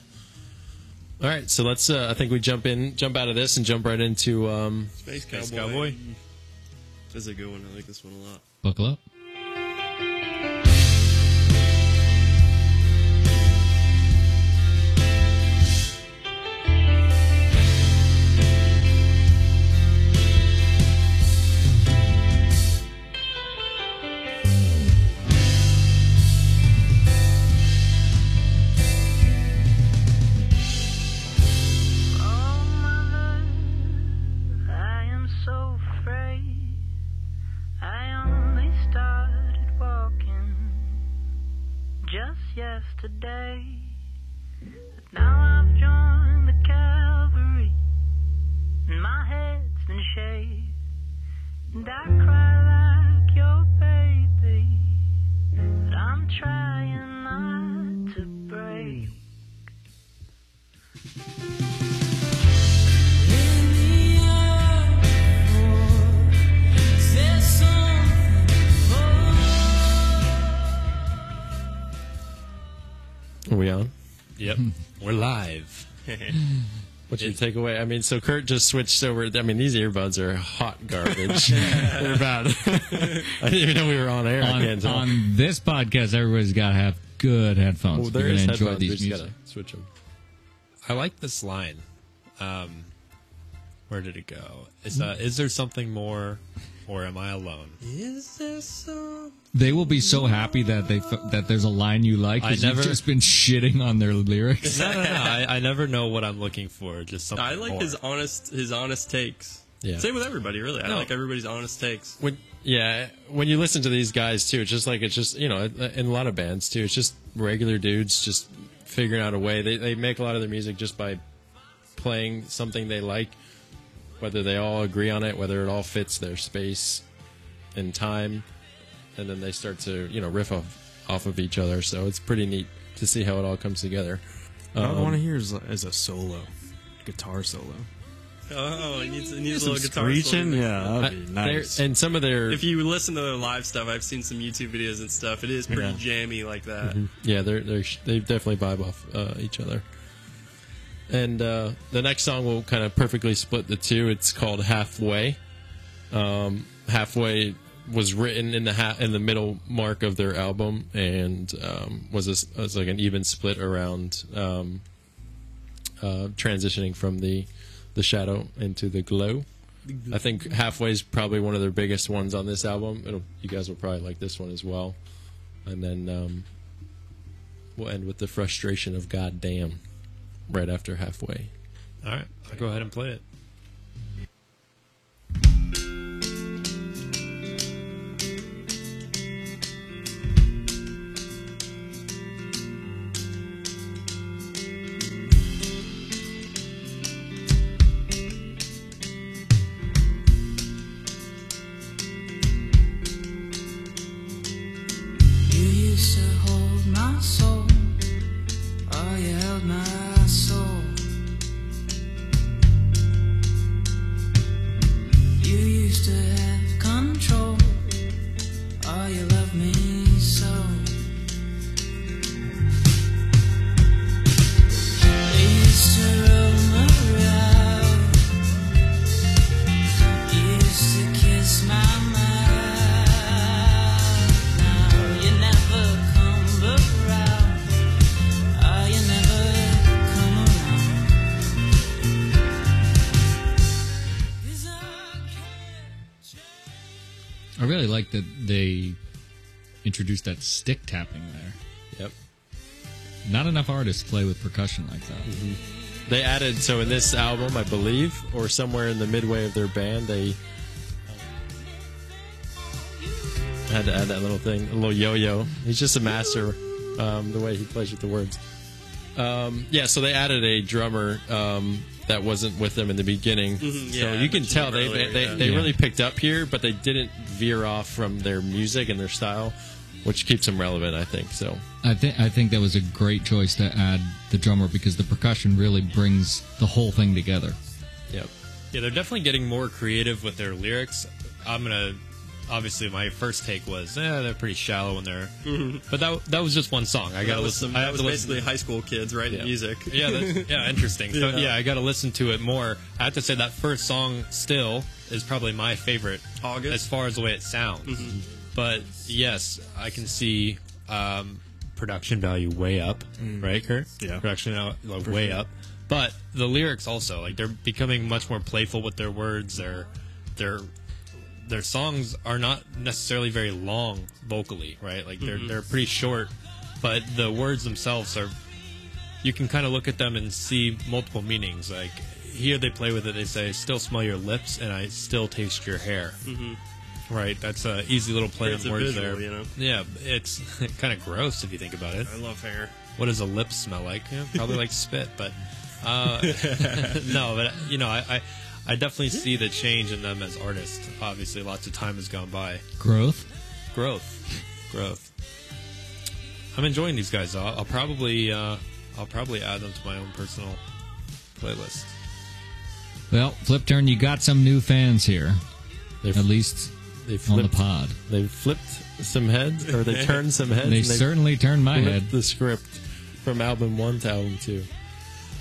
All right, so let's. Uh, I think we jump in, jump out of this, and jump right into. Um, Space Cowboy. Space Cowboy. This is a good one. I like this one a lot. Buckle up. What's your takeaway? I mean, so Kurt just switched over. I mean, these earbuds are hot garbage. They're bad. I didn't even know we were on air. On, can't on this podcast, everybody's got to have good headphones. well, if there you're is going to enjoy headphones. We these just music. gotta switch them. I like this line. Um, where did it go? Is uh, is there something more, or am I alone? Is there some? They will be so happy that they f- that there's a line you like I because never- you've just been shitting on their lyrics. No, no, no. I, I never know what I'm looking for. Just something. I like more. his honest his honest takes. Yeah. Same with everybody, really. I No. like everybody's honest takes. When yeah, when you listen to these guys too, it's just like it's just you know in a lot of bands too. It's just regular dudes just figuring out a way. They they make a lot of their music just by playing something they like, whether they all agree on it, whether it all fits their space and time, and then they start to you know riff off off of each other. So it's pretty neat to see how it all comes together. What I Um, want to hear is, is a solo, guitar solo. Oh, it needs, it needs a Some little guitar solo. screeching, yeah, that'd be they're- nice. and some of their If you listen to their live stuff, I've seen some YouTube videos and stuff. It is pretty Yeah. jammy like that. yeah, they're they're they definitely vibe off uh, each other. And uh, the next song will kind of perfectly split the two. It's called Halfway. Um, Halfway was written in the ha- in the middle mark of their album and um, was a was like an even split around um, uh, transitioning from the the shadow into the glow. I think Halfway is probably one of their biggest ones on this album. It'll, you guys will probably like this one as well. And then um, we'll end with the frustration of goddamn right after halfway. All right, I'll go ahead and play it. Introduced that stick tapping there. Yep. Not enough artists play with percussion like that. They added so in this album, I believe, or somewhere in the midway of their band, they had to add that little thing, a little yo-yo. He's just a master, um, the way he plays with the words. Um, yeah, so they added a drummer um, that wasn't with them in the beginning. so yeah, I you can tell him they earlier, they, yeah. they Yeah. really picked up here, but they didn't veer off from their music and their style, which keeps them relevant, I think. So I think I think that was a great choice to add the drummer because the percussion really brings the whole thing together. Yep. Yeah, they're definitely getting more creative with their lyrics. I'm gonna obviously my first take was, eh, they're pretty shallow when they're, but that that was just one song. I That gotta was, listen. some, I that have was to listen- basically high school kids writing Yeah. music. yeah, that's, yeah, interesting. So Yeah. yeah, I got to listen to it more. I have to say that first song still is probably my favorite, August? as far as the way it sounds. But yes, I can see um, production value way up, right, Kurt? Yeah. production out like, way up. But the lyrics also, like they're becoming much more playful with their words. Their their their songs are not necessarily very long vocally, right? Like they're they're pretty short, but the words themselves are you can kind of look at them and see multiple meanings. Like here, they play with it. They say, "Still smell your lips, and I still taste your hair." Mm-hmm. Right. That's a easy little play Creates on words visual, there. you know? Yeah, it's kind of gross if you think about it. I love hair. What does a lip smell like? Yeah, probably like spit, but uh, no. But you know, I, I I definitely see the change in them as artists. Obviously, lots of time has gone by. Growth. Growth, growth. I'm enjoying these guys. I'll, I'll probably uh, I'll probably add them to my own personal playlist. Well, Flipturn, you got some new fans here, They're at least they on the flipped pod. they flipped some heads or they turned some heads. They and certainly turned my head. the script from album one to album two.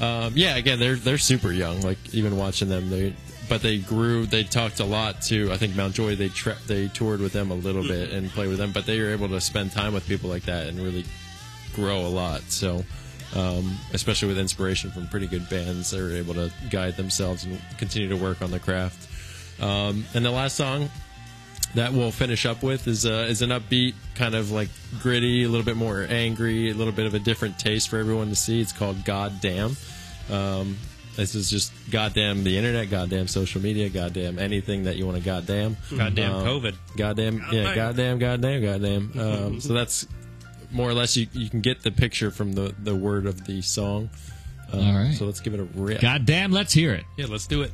Um, yeah, again, they're they're super young. Like even watching them, they but they grew. They talked a lot too. I think Mountjoy they tra- they toured with them a little bit and played with them, but they were able to spend time with people like that and really grow a lot. So. Um, especially with inspiration from pretty good bands, they were able to guide themselves and continue to work on the craft. Um, and the last song that we'll finish up with is uh, is an upbeat, kind of like gritty, a little bit more angry, a little bit of a different taste for everyone to see. It's called Goddamn. Um, this is just goddamn the internet, goddamn social media, goddamn anything that you want to goddamn. Goddamn Um, COVID. Goddamn, yeah, goddamn, goddamn, goddamn. Um, so that's more or less you, you can get the picture from the, the word of the song. Um, All right. So let's give it a rip. Goddamn, let's hear it. Yeah, let's do it.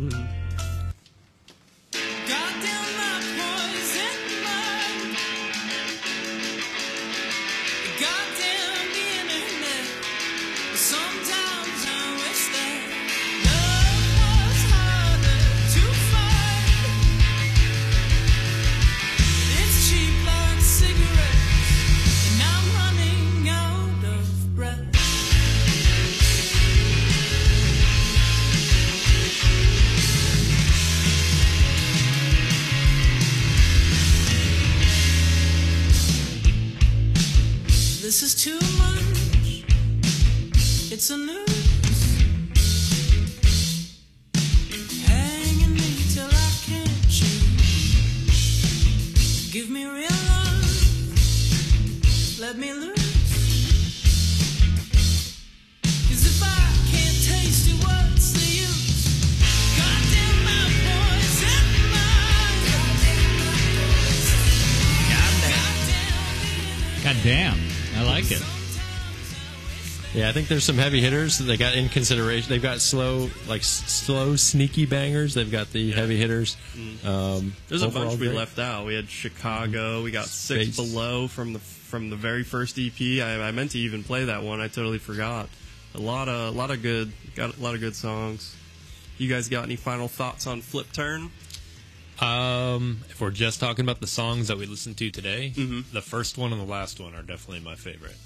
Think there's some heavy hitters that they got in consideration. They've got slow, like s- slow, sneaky bangers. They've got the heavy hitters. Um, There's a bunch we great. left out. We had Chicago. We got Six Below from the from the very first EP. I, I meant to even play that one. I totally forgot. A lot of a lot of good got a lot of good songs. You guys got any final thoughts on Flipturn? Um, if we're just talking about the songs that we listened to today, the first one and the last one are definitely my favorite.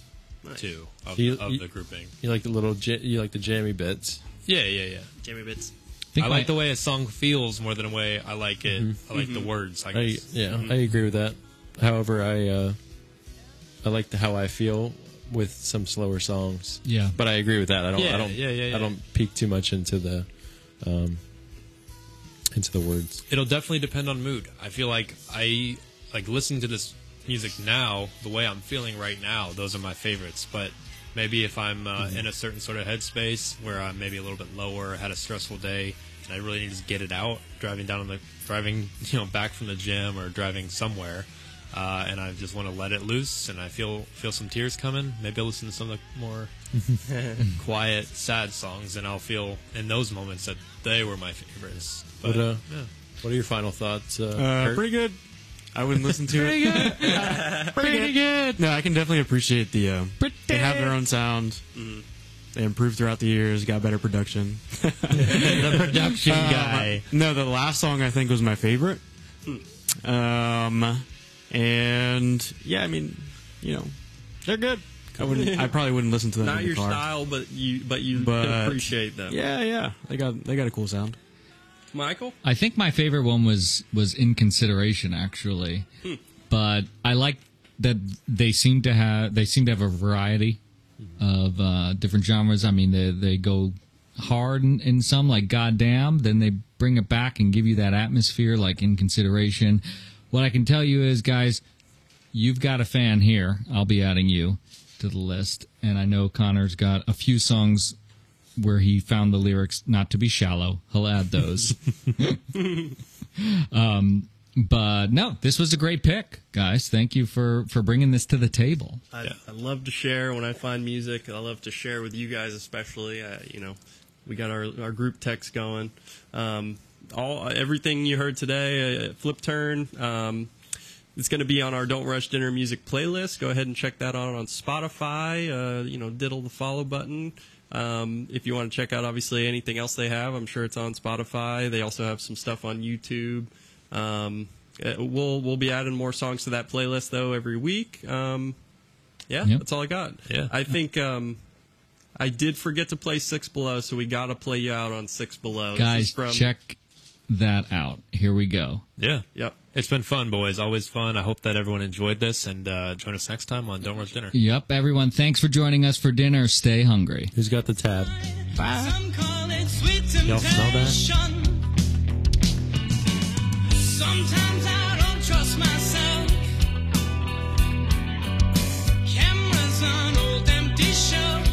Nice. Two of, You- of you- the grouping. You like the little, j- you like the jammy bits. Yeah, yeah, yeah. Jamie Bits. think I my- like the way a song feels more than the way I like it. I like the words. I I, guess. yeah, I agree with that. However, I uh, I like the how I feel with some slower songs. Yeah. but I agree with that. I don't. Yeah, I don't. yeah, yeah, yeah. I don't peek too much into the, um, into the words. It'll definitely depend on mood. I feel like I like listening to this music now, the way I'm feeling right now. Those are my favorites. But maybe if I'm uh, in a certain sort of headspace where I'm maybe a little bit lower, had a stressful day, and I really need to get it out, driving down on the driving, you know, back from the gym or driving somewhere. Uh, and I just want to let it loose, and I feel feel some tears coming. Maybe I'll listen to some of the more quiet, sad songs, and I'll feel in those moments that they were my favorites. But What, uh, yeah. What are your final thoughts? Uh, Uh, pretty good. I wouldn't listen to it. pretty good. pretty good. No, I can definitely appreciate the. Uh, they have their own sound. They improved throughout the years. Got better production. the production Uh, no, the last song I think was my favorite. Um, and yeah, I mean, you know, they're good. I wouldn't. I probably wouldn't listen to them. Not in the your car. style, but you but you But- appreciate them. Yeah, yeah. They got they got a cool sound. Michael. I think my favorite one was was in consideration actually, but I like that they seem to have they seem to have a variety of uh, different genres. I mean, they they go hard in, in some like goddamn, then they bring it back and give you that atmosphere like in consideration. What I can tell you is, guys, you've got a fan here. I'll be adding you to the list, and I know Connor's got a few songs where he found the lyrics not to be shallow. He'll add those. um, but no, this was a great pick, guys. Thank you for for bringing this to the table. I, I love to share when I find music. I love to share with you guys, especially. Uh, you know, we got our, our group text going. Um, all everything you heard today, uh, Flipturn. Um, it's going to be on our Don't Rush Dinner music playlist. Go ahead and check that out on Spotify. Uh, you know, diddle the follow button. Um, if you want to check out, obviously, anything else they have, I'm sure it's on Spotify. They also have some stuff on YouTube. Um, uh, we'll we'll be adding more songs to that playlist though every week. Um, yeah, Yep. that's all I got. Yeah. I think um, I did forget to play Six Below, so we got to play you out on Six Below. Guys, from, check that out. Here we go. Yeah. Yep. It's been fun, boys. Always fun. I hope that everyone enjoyed this and uh, join us next time on Don't Rush Dinner. Yep. Everyone, thanks for joining us for dinner. Stay hungry. Who's got the tab? Bye. Y'all smell that? Sometimes I don't trust myself. Cameras on old empty shelves.